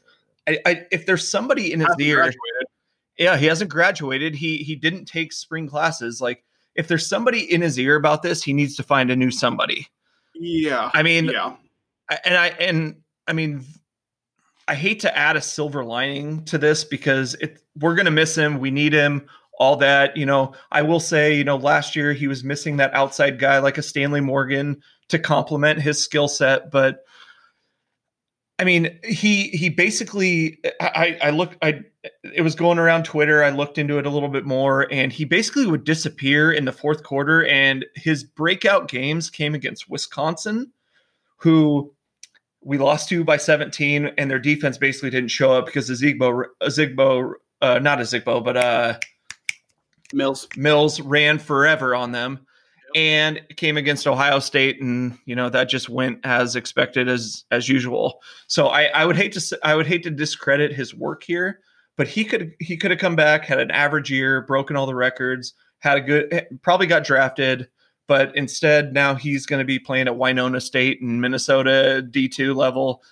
I, I, if there's somebody in his ear, yeah, he hasn't graduated. He he didn't take spring classes. Like if there's somebody in his ear about this, he needs to find a new somebody. Yeah. I mean, yeah. And I and I mean, I hate to add a silver lining to this because it we're gonna miss him. We need him. All that, you know, I will say, you know, last year he was missing that outside guy like a Stanley Morgan to complement his skill set, but I mean, he he basically I I look I it was going around Twitter. I looked into it a little bit more, and he basically would disappear in the fourth quarter. And his breakout games came against Wisconsin, who we lost to by 17, and their defense basically didn't show up because Zigbo Zigbo uh, not a Zigbo, but uh, Mills. Mills ran forever on them and came against Ohio State, and you know that just went as expected as as usual. So I, I would hate to I would hate to discredit his work here, but he could he could have come back, had an average year, broken all the records, had a good eh, probably got drafted, but instead now he's going to be playing at Winona State and Minnesota D two level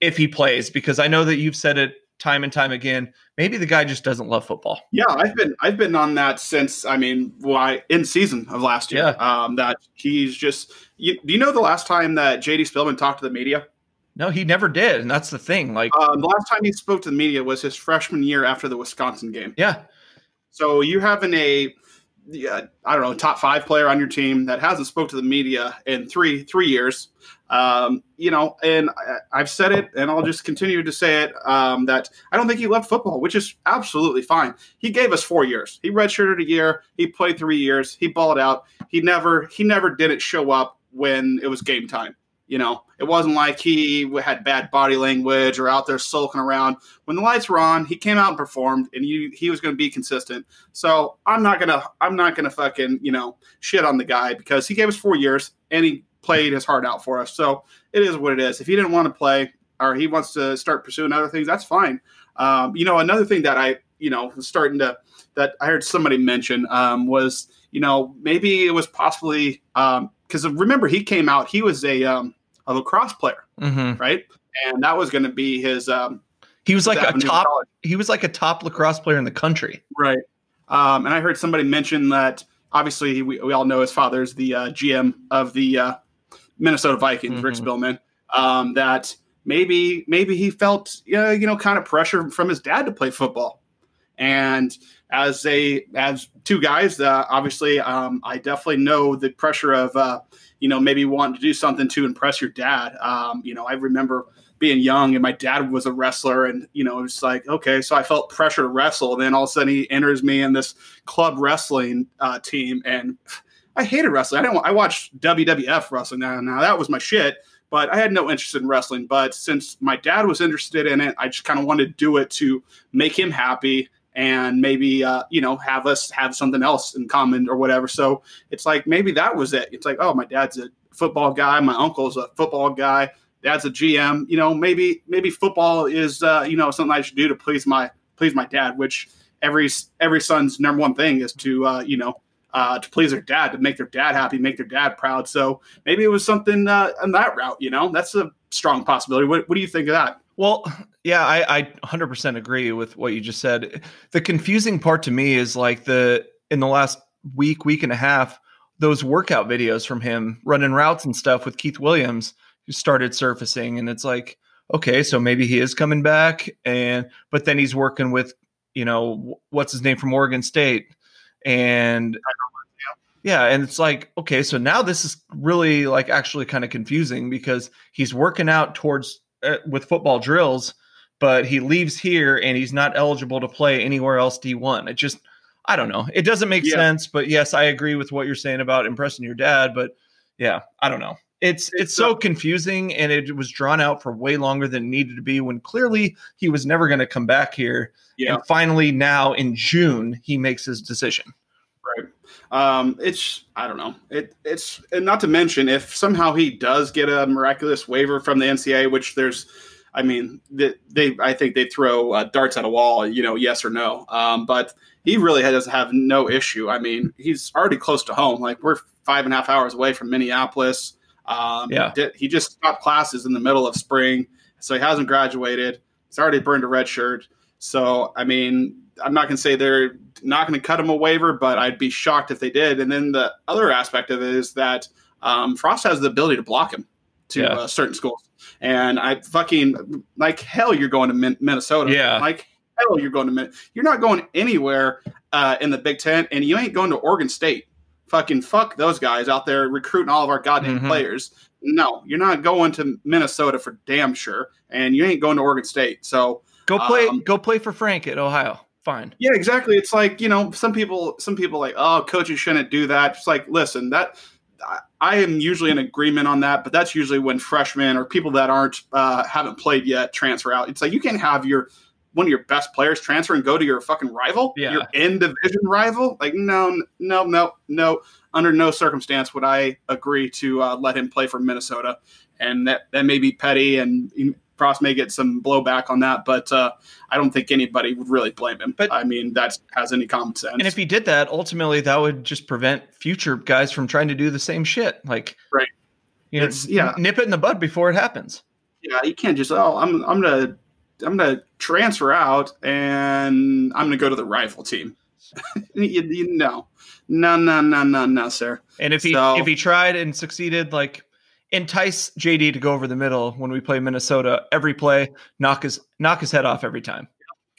if he plays because I know that you've said it time and time again. Maybe the guy just doesn't love football. Yeah, I've been I've been on that since I mean, why in season of last year. Yeah. Um, that he's just. You, do you know the last time that JD Spielman talked to the media? No, he never did, and that's the thing. Like, Um, the last time he spoke to the media was his freshman year after the Wisconsin game. yeah, So you having a, yeah, I don't know, top five player on your team that hasn't spoke to the media in three three years. Um, you know, and I, I've said it, and I'll just continue to say it. Um, that I don't think he loved football, which is absolutely fine. He gave us four years. He redshirted a year. He played three years. He balled out. He never he never didn't show up when it was game time. You know, it wasn't like he had bad body language or out there sulking around. When the lights were on, he came out and performed, and you, he was going to be consistent. So I'm not gonna I'm not gonna fucking you know shit on the guy because he gave us four years and he played his heart out for us. So it is what it is. If he didn't want to play or he wants to start pursuing other things, that's fine. Um, you know, another thing that I you know starting to that I heard somebody mention um, was you know maybe it was possibly because remember he came out he was a um, a lacrosse player hmm right and that was going to be his um, he was like a top. college. He was like a top lacrosse player in the country. Right. Um, and I heard somebody mention that obviously we, we all know his father's the uh, GM of the uh, Minnesota Vikings, Rick Mhm. Spielman. Um, that maybe maybe he felt uh, you know kind of pressure from his dad to play football, and as they as two guys, uh, obviously um, I definitely know the pressure of uh, you know maybe wanting to do something to impress your dad. Um, you know I remember being young and my dad was a wrestler and you know it was like okay so i felt pressure to wrestle. Then all of a sudden he enters me in this club wrestling uh, team and i hated wrestling. I didn't i watched wwf wrestling. Now, now that was my shit but i had no interest in wrestling. But since my dad was interested in it i just kind of wanted to do it to make him happy and maybe uh, you know have us have something else in common or whatever so it's like maybe that was it it's like oh my dad's a football guy my uncle's a football guy dad's a GM. You know, maybe maybe football is uh, you know something I should do to please my please my dad. Which every every son's number one thing is to uh, you know uh, to please their dad, to make their dad happy, make their dad proud. So maybe it was something uh, on that route. You know, that's a strong possibility. What, what do you think of that? Well, yeah, I, I 100% agree with what you just said. The confusing part to me is like the in the last week, week and a half, those workout videos from him running routes and stuff with Keith Williams who started surfacing, and it's like, okay, so maybe he is coming back, and but then he's working with, you know, what's his name from Oregon State, and yeah, and it's like, okay, so now this is really like actually kind of confusing because he's working out towards with football drills, but he leaves here and he's not eligible to play anywhere else D1. It just I don't know. It doesn't make Yeah. sense, but yes, I agree with what you're saying about impressing your dad, but yeah, I don't know. It's it's, It's, so uh, confusing and it was drawn out for way longer than it needed to be when clearly he was never going to come back here. Yeah. And finally now in June he makes his decision. Um, it's I don't know. It it's and not to mention if somehow he does get a miraculous waiver from the NCAA, which there's, I mean, they, they I think they throw uh, darts at a wall, you know, yes or no. Um, but he really does have no issue. I mean, he's already close to home. Like we're five and a half hours away from Minneapolis. Um, Yeah. he just stopped classes in the middle of spring, so he hasn't graduated. He's already burned a red shirt. So I mean, I'm not going to say they're not going to cut him a waiver, but I'd be shocked if they did. And then the other aspect of it is that um, Frost has the ability to block him to Yeah. uh, certain schools. And I fucking like hell, you're going to Min- Minnesota. Yeah. like hell, you're going to Min- You're not going anywhere uh, in the Big Ten, and you ain't going to Oregon State. Fucking fuck those guys out there recruiting all of our goddamn Mhm. players. No, you're not going to Minnesota for damn sure, and you ain't going to Oregon State. So Go play Um, go play for Frank at Ohio. Fine. yeah, exactly. It's like you know, some people, some people like, oh, coaches shouldn't do that. It's like, listen, that I, am usually in agreement on that, but that's usually when freshmen or people that aren't uh, haven't played yet transfer out. It's like you can't have your one of your best players transfer and go to your fucking rival, Yeah. your in division rival. Like, no, no, no, no. Under no circumstance would I agree to uh, let him play for Minnesota. And that that may be petty, and Frost may get some blowback on that, but uh, I don't think anybody would really blame him. But- I mean, that has any common sense. And if he did that, ultimately that would just prevent future guys from trying to do the same shit. Like Right. You know, It's- yeah. nip it in the bud before it happens. yeah, you can't just oh, I'm I'm gonna I'm gonna transfer out and I'm gonna go to the rival team. you, you know, no, no, no, no, no, sir. And if he So- if he tried and succeeded, like entice JD to go over the middle when we play Minnesota every play, knock his knock his head off every time.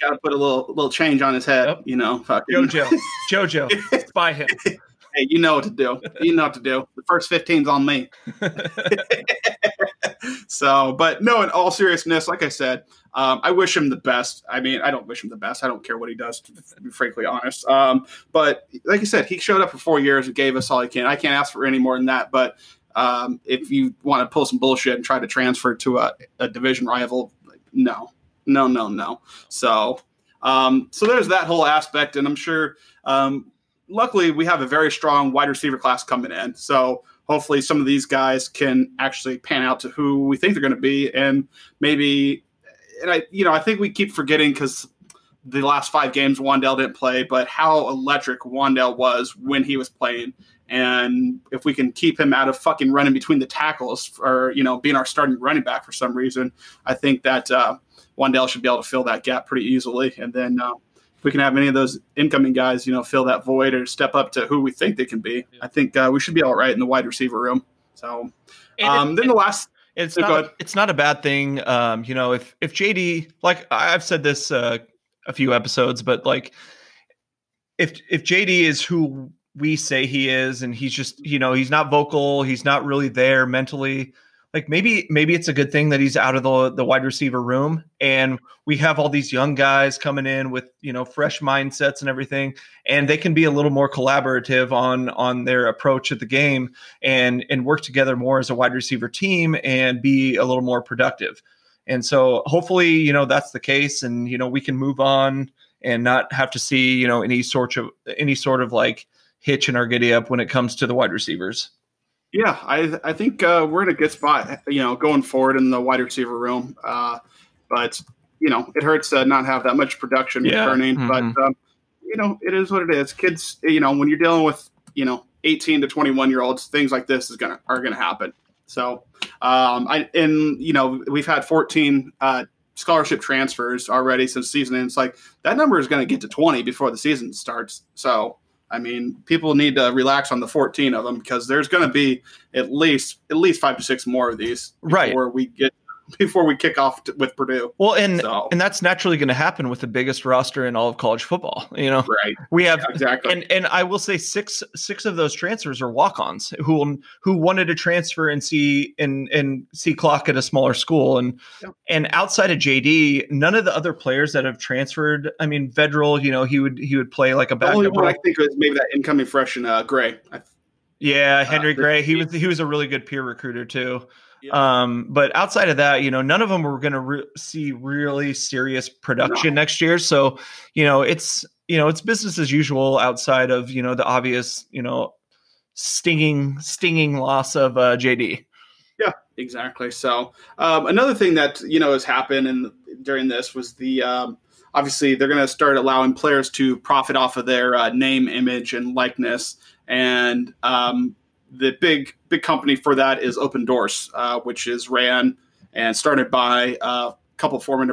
Got to put a little little change on his head. Yep. You know, fucking, Jojo, Jojo, spy him. hey, you know what to do. You know what to do. The first 15's on me. so, but no, in all seriousness, like I said, um, I wish him the best. I mean, I don't wish him the best. I don't care what he does, to be frankly honest. Um, but like I said, he showed up for four years and gave us all he can. I can't ask for any more than that. But um, if you want to pull some bullshit and try to transfer to a, a division rival, no, no, no, no. So, um, so there's that whole aspect, and I'm sure. Um, luckily, we have a very strong wide receiver class coming in. So hopefully, some of these guys can actually pan out to who we think they're going to be, and maybe. And I, you know, I think we keep forgetting because the last five games Wan'Dale didn't play, but how electric Wan'Dale was when he was playing. And if we can keep him out of fucking running between the tackles or, you know, being our starting running back for some reason, I think that uh, Wan'Dale should be able to fill that gap pretty easily. And then uh, if we can have any of those incoming guys, you know, fill that void or step up to who we think they can be, I think uh, we should be all right in the wide receiver room. So um, it- then the last, it's go not it's not a bad thing. Um, you know, if if JD like I've said this uh, a few episodes, but like if if JD is who we say he is, and he's just you know he's not vocal, he's not really there mentally. Like maybe maybe it's a good thing that he's out of the the wide receiver room, and we have all these young guys coming in with you know fresh mindsets and everything, and they can be a little more collaborative on on their approach at the game and and work together more as a wide receiver team and be a little more productive. And so hopefully, you know, that's the case and you know, we can move on and not have to see, you know, any sort of any sort of like hitch in our giddy up when it comes to the wide receivers. Yeah, I I think uh, we're in a good spot, you know, going forward in the wide receiver room. Uh, but you know, it hurts to not have that much production Yeah, returning. mhm. But um, you know, it is what it is. Kids, you know, when you're dealing with you know 18 to 21 year olds, things like this is gonna are gonna happen. So, um, I and you know, we've had 14 uh, scholarship transfers already since season, and it's like that number is going to get to 20 before the season starts. So. I mean, people need to relax on the 14 of them because there's going to be at least at least five to six more of these Right. before we get before we kick off t- with Purdue. Well, and So and that's naturally going to happen with the biggest roster in all of college football. You know, right, we have exactly. and and I will say six six of those transfers are walk-ons who who wanted to transfer and see and and see clock at a smaller school and Yeah. and outside of JD, none of the other players that have transferred. I mean, Vedral, you know, he would he would play like a the only one I think was maybe that incoming freshman uh, Gray. I, Yeah, Henry Uh, Gray. He was he was a really good peer recruiter too. Yeah. Um, but outside of that, you know, none of them were going to re- see really serious production next year. So, you know, it's you know it's business as usual outside of you know the obvious you know stinging stinging loss of uh, JD. Yeah, exactly. So um, another thing that you know has happened and during this was the um, obviously they're going to start allowing players to profit off of their uh, name, image, and likeness, and um, the big big company for that is Opendorse, uh, which is ran and started by uh, a couple former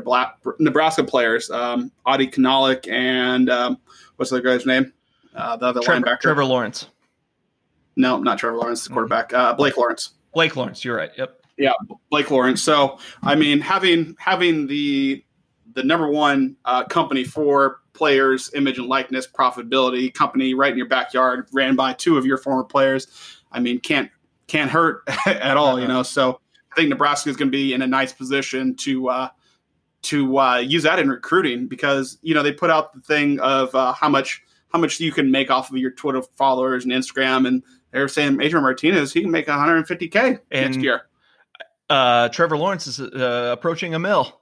Nebraska players, um, Adi Kanalik and um, what's the other guy's name? Uh, the other Trevor, linebacker. Trevor Lawrence, No, not Trevor Lawrence, the quarterback. Uh, Blake Lawrence. Blake Lawrence. You're right. Yep. Yeah, Blake Lawrence. So I mean, having having the the number one uh, company for players, image and likeness, profitability company right in your backyard, ran by two of your former players. I mean, can't can't hurt at all, you know. So I think Nebraska is going to be in a nice position to uh, to uh, use that in recruiting because you know they put out the thing of uh, how much how much you can make off of your Twitter followers and Instagram, and they're saying Adrian Martinez he can make 150k next year. Uh, Trevor Lawrence is uh, approaching a mill.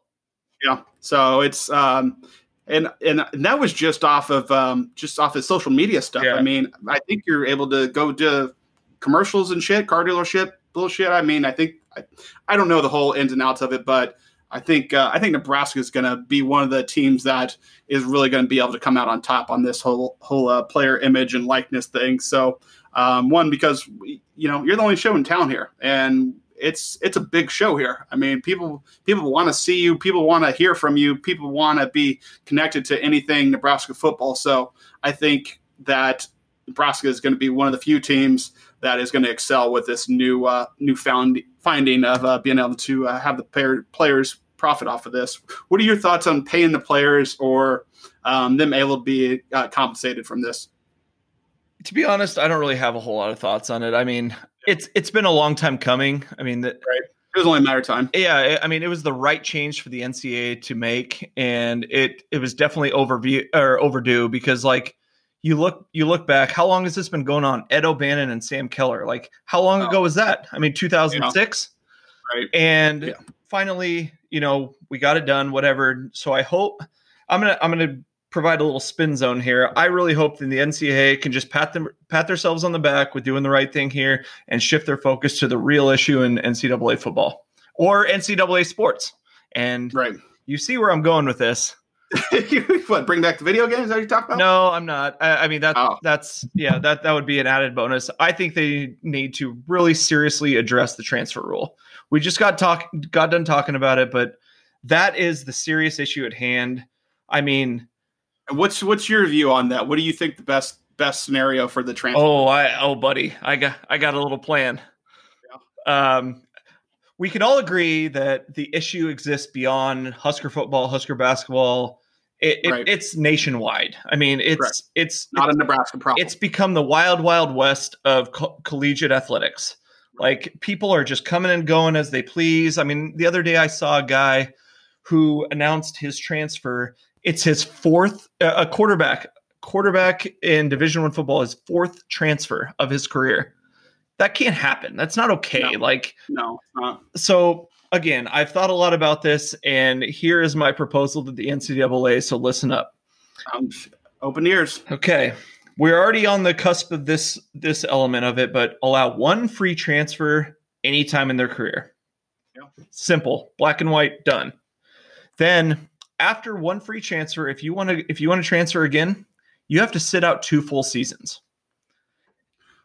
Yeah. So it's um and and that was just off of um just off of social media stuff. Yeah. I mean, I think you're able to go to commercials and shit, car dealership bullshit. I mean, I think I, I don't know the whole ins and outs of it, but I think uh, I think Nebraska is going to be one of the teams that is really going to be able to come out on top on this whole whole uh, player image and likeness thing. So um, one because we- you know you're the only show in town here, and it's it's a big show here. I mean, people people want to see you, people want to hear from you, people want to be connected to anything Nebraska football. So I think that Nebraska is going to be one of the few teams that is going to excel with this new uh, new found finding of uh, being able to uh, have the player, players profit off of this. What are your thoughts on paying the players or um, them able to be uh, compensated from this? To be honest, I don't really have a whole lot of thoughts on it. I mean, it's it's been a long time coming. I mean, that right. It was only a matter of time. Yeah, I mean, it was the right change for the NCAA to make, and it it was definitely overview or overdue because like you look you look back, how long has this been going on? Ed O'Bannon and Sam Keller, like how long oh. ago was that? I mean, two thousand six, right? And yeah. finally, you know, we got it done. Whatever. So I hope I'm gonna I'm gonna provide a little spin zone here. I really hope that the NCAA can just pat them pat themselves on the back with doing the right thing here and shift their focus to the real issue in NCAA football or NCAA sports. And right. you see where I'm going with this. what bring back the video games? Are you talking about? No, I'm not. I, I mean that's oh. that's yeah that that would be an added bonus. I think they need to really seriously address the transfer rule. We just got talk got done talking about it, but that is the serious issue at hand. I mean, what's what's your view on that? What do you think the best best scenario for the transfer? Oh, I oh buddy, I got I got a little plan. Yeah. Um, we can all agree that the issue exists beyond Husker football, Husker basketball. It, it, right. It's nationwide. I mean, it's Correct. it's not it's, a Nebraska problem. It's become the wild, wild west of co- collegiate athletics. Like people are just coming and going as they please. I mean, the other day I saw a guy who announced his transfer. It's his fourth uh, a quarterback quarterback in Division One football. His fourth transfer of his career. That can't happen. That's not okay. No. Like no. So again, I've thought a lot about this, and here is my proposal to the NCAA. So listen up. Um, open ears. Okay we're already on the cusp of this this element of it, but allow one free transfer anytime in their career. Yeah. Simple, black and white, done. Then after one free transfer, if you want to if you want to transfer again, you have to sit out two full seasons.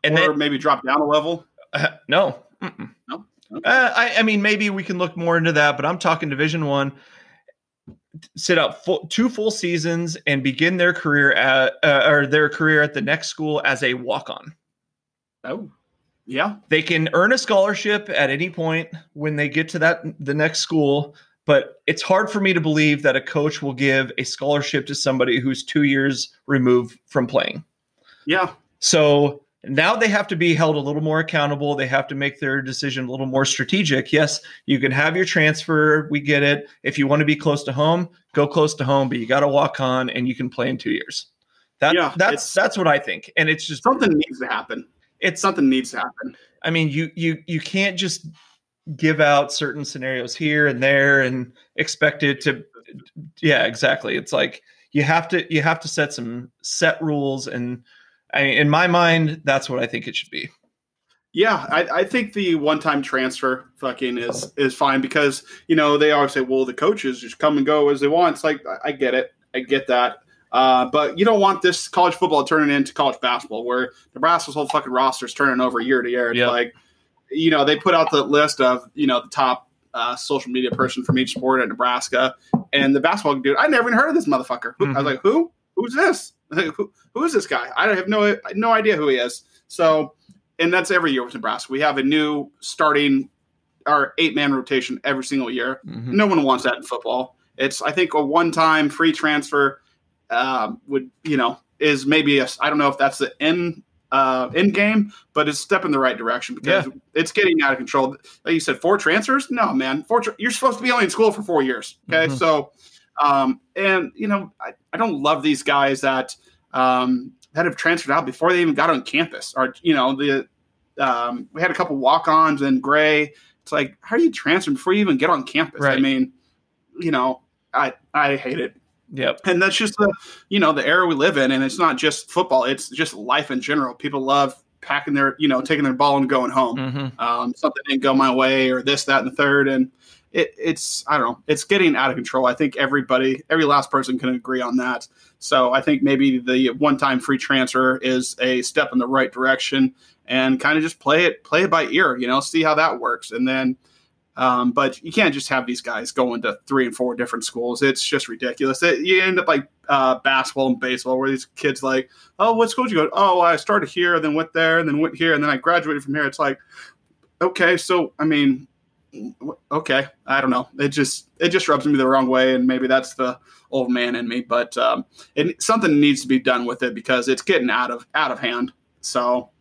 And or then, maybe drop down a level. Uh, no, Mm-mm. no. Okay. Uh, I, I mean, maybe we can look more into that, but I'm talking Division One sit out full, two full seasons and begin their career at uh, or their career at the next school as a walk on. Oh, yeah. They can earn a scholarship at any point when they get to that the next school, but it's hard for me to believe that a coach will give a scholarship to somebody who's 2 years removed from playing. Yeah. So now they have to be held a little more accountable. They have to make their decision a little more strategic. Yes, you can have your transfer. We get it. If you want to be close to home, go close to home, but you got to walk on and you can play in two years. That, yeah, that's that's what I think. And it's just something needs to happen. It's something needs to happen. I mean, you you you can't just give out certain scenarios here and there and expect it to yeah, exactly. It's like you have to you have to set some set rules and I mean, in my mind, that's what I think it should be. Yeah, I, I think the one-time transfer fucking is is fine because you know they always say, well, the coaches just come and go as they want. It's like I, I get it, I get that, uh, but you don't want this college football turning into college basketball where Nebraska's whole fucking roster is turning over year to year. It's yep. like, you know, they put out the list of you know the top uh, social media person from each sport at Nebraska, and the basketball dude, I never even heard of this motherfucker. Mm-hmm. I was mm-hmm. like, who? Who's this? who, who is this guy? I have no no idea who he is. So, and that's every year with Nebraska. We have a new starting our eight man rotation every single year. Mm-hmm. No one wants that in football. It's I think a one time free transfer um, would you know is maybe a I don't know if that's the end uh, end game, but it's a step in the right direction because yeah. it's getting out of control. Like you said, four transfers? No, man, four. Tra- you're supposed to be only in school for four years. Okay, mm-hmm. so um, and you know, I, I don't love these guys that um, that have transferred out before they even got on campus. Or you know, the um, we had a couple walk-ons and Gray. It's like, how do you transfer before you even get on campus? Right. I mean, you know, I I hate it. Yep. And that's just the you know the era we live in, and it's not just football; it's just life in general. People love packing their you know taking their ball and going home. Mm-hmm. Um, something didn't go my way, or this, that, and the third, and it, it's I don't know, it's getting out of control. I think everybody, every last person can agree on that. So I think maybe the one-time free transfer is a step in the right direction, and kind of just play it play it by ear. You know, see how that works, and then. Um, but you can't just have these guys going to three and four different schools. It's just ridiculous. It, you end up like uh, basketball and baseball, where these kids like, oh, what school did you go? To? Oh, I started here, and then went there, and then went here, and then I graduated from here. It's like, okay, so I mean, okay, I don't know. It just it just rubs me the wrong way, and maybe that's the old man in me. But um, it, something needs to be done with it because it's getting out of out of hand. So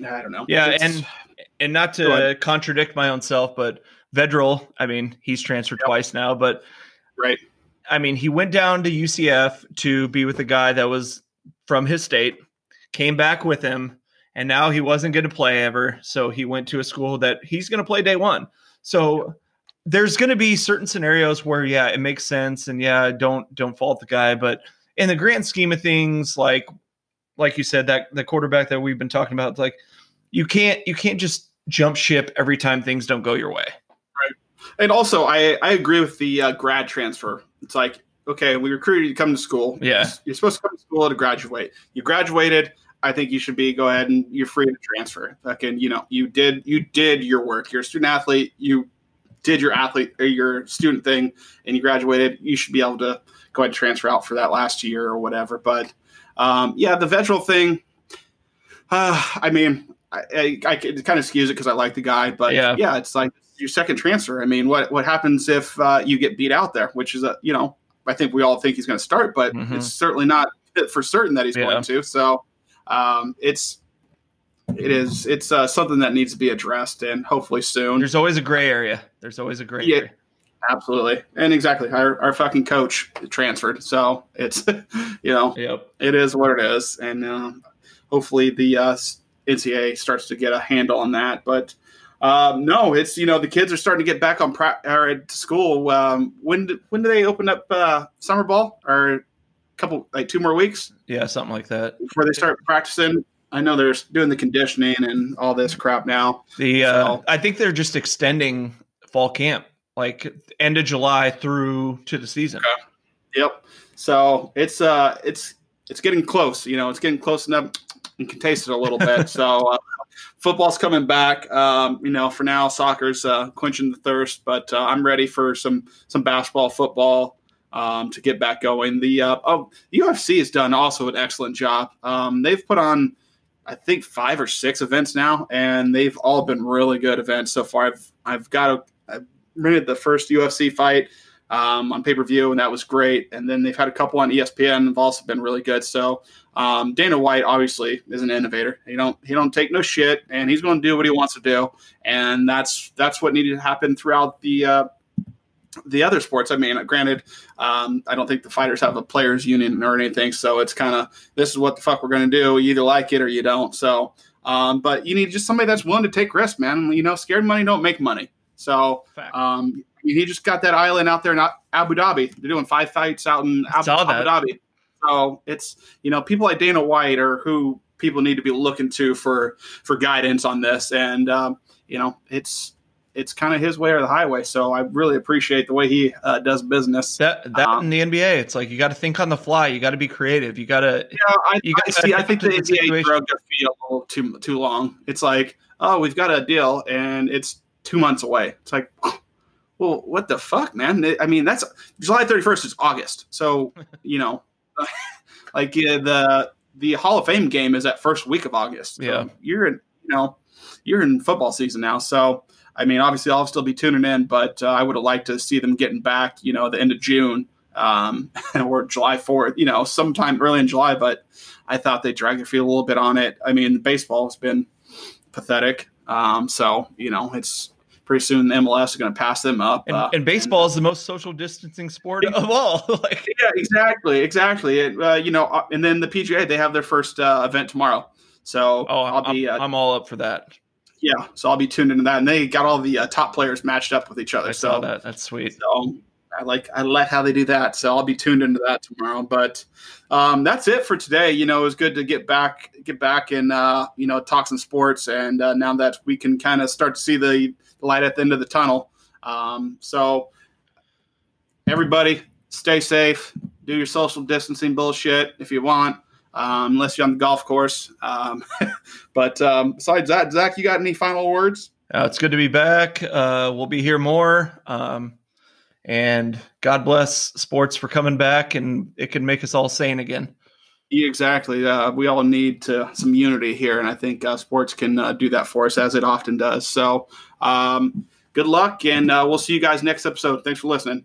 I don't know. Yeah, It's- and and not to contradict my own self, but Vedral, I mean, he's transferred Yep. twice now, but right, I mean, he went down to UCF to be with a guy that was from his state, came back with him, and now he wasn't going to play ever. So he went to a school that he's going to play day one. So there's going to be certain scenarios where, yeah, it makes sense, and yeah, don't don't fault the guy, but in the grand scheme of things, like like you said, that the quarterback that we've been talking about, like you can't you can't just jump ship every time things don't go your way. Right. And also I I agree with the uh, grad transfer. It's like okay, we recruited you to come to school. Yeah. you're supposed to come to school to graduate. You graduated. I think you should be go ahead and you're free to transfer. Fucking, you know, you did you did your work. You're a student athlete. You did your athlete or your student thing, and you graduated. You should be able to go ahead and transfer out for that last year or whatever. But um, yeah, the Vedral thing. Uh, I mean, I, I, I could kind of excuse it because I like the guy, but Yeah. yeah, it's like your second transfer. I mean, what what happens if uh, you get beat out there? Which is a you know, I think we all think he's going to start, but Mhm. it's certainly not for certain that he's Yeah. going to. So um, it's it is it's uh, something that needs to be addressed and hopefully soon. There's always a gray area. There's always a gray Yeah. area. Absolutely, and exactly, our our fucking coach transferred, so it's you know Yep. it is what it is, and um, hopefully the uh, NCAA starts to get a handle on that. But um, no, it's you know the kids are starting to get back on pra- or at school. Um, when do, when do they open up uh, summer ball? Or a couple like two more weeks Yeah, something like that. before they start practicing. I know they're doing the conditioning and all this crap now. The uh, So- I think they're just extending fall camp, like end of July through to the season. Yep. So it's uh it's it's getting close. You know, it's getting close enough. You can taste it a little bit. so uh, football's coming back. Um, you know, for now, soccer's uh, quenching the thirst, but uh, I'm ready for some some basketball, football um, to get back going. The uh, oh, UFC has done also an excellent job. Um, they've put on. I think five or six events now, and they've all been really good events so far. I've I've got a I've rented the first UFC fight um, on pay per view, and that was great. And then they've had a couple on ESPN, and have also been really good. So um, Dana White obviously is an innovator. He don't he don't take no shit, and he's going to do what he wants to do, and that's that's what needed to happen throughout the. Uh, the other sports, I mean, granted, um, I don't think the fighters have a players union or anything, so it's kind of this is what the fuck we're going to do. You either like it or you don't. So, um, but you need just somebody that's willing to take risks, man. You know, scared money don't make money. So, um, he just got that island out there in Abu Dhabi. They're doing five fights out in Abu, Abu. Dhabi. So it's you know people like Dana White are who people need to be looking to for for guidance on this, and um, you know it's it's kind of his way or the highway. So I really appreciate the way he uh, does business. That that Um, in the NBA, it's like you got to think on the fly. You got to be creative. You got to. Yeah, I, You I gotta see. I think the the NBA drug their feet a little too too long. It's like, oh, we've got a deal, and it's two months away. It's like, well, what the fuck, man? I mean, that's July thirty first is August, so you know, like the the Hall of Fame game is that first week of August. So Yeah. you're in, you know, you're in football season now, so. I mean, obviously, I'll still be tuning in, but uh, I would have liked to see them getting back, you know, the end of June um, or July 4th, you know, sometime early in July. But I thought they dragged their feet a little bit on it. I mean, baseball has been pathetic. Um, so, you know, it's pretty soon the MLS is going to pass them up. And, uh, and baseball is the most social distancing sport of all. like, yeah, exactly, exactly. It, uh, you know, uh, and then the PGA they have their first uh, event tomorrow, so oh, I'll I'm, be I'm, uh, I'm all up for that. yeah, so I'll be tuned into that. And they got all the uh, top players matched up with each other. I so that. That's sweet. So I like I like how they do that. So I'll be tuned into that tomorrow. But um, that's it for today. You know, it was good to get back get back and uh, you know talk some sports. And uh, now that we can kind of start to see the, the light at the end of the tunnel. Um, so everybody, stay safe. Do your social distancing bullshit if you want. um, unless you're on the golf course. Um, but um, besides that, Zach, you got any final words? Uh, it's good to be back. Uh, we'll be here more. Um, and God bless sports for coming back, and it can make us all sane again. Exactly. Uh, we all need to, some unity here, and I think uh, sports can uh, do that for us as it often does. So, um, good luck, and uh, we'll see you guys next episode. Thanks for listening.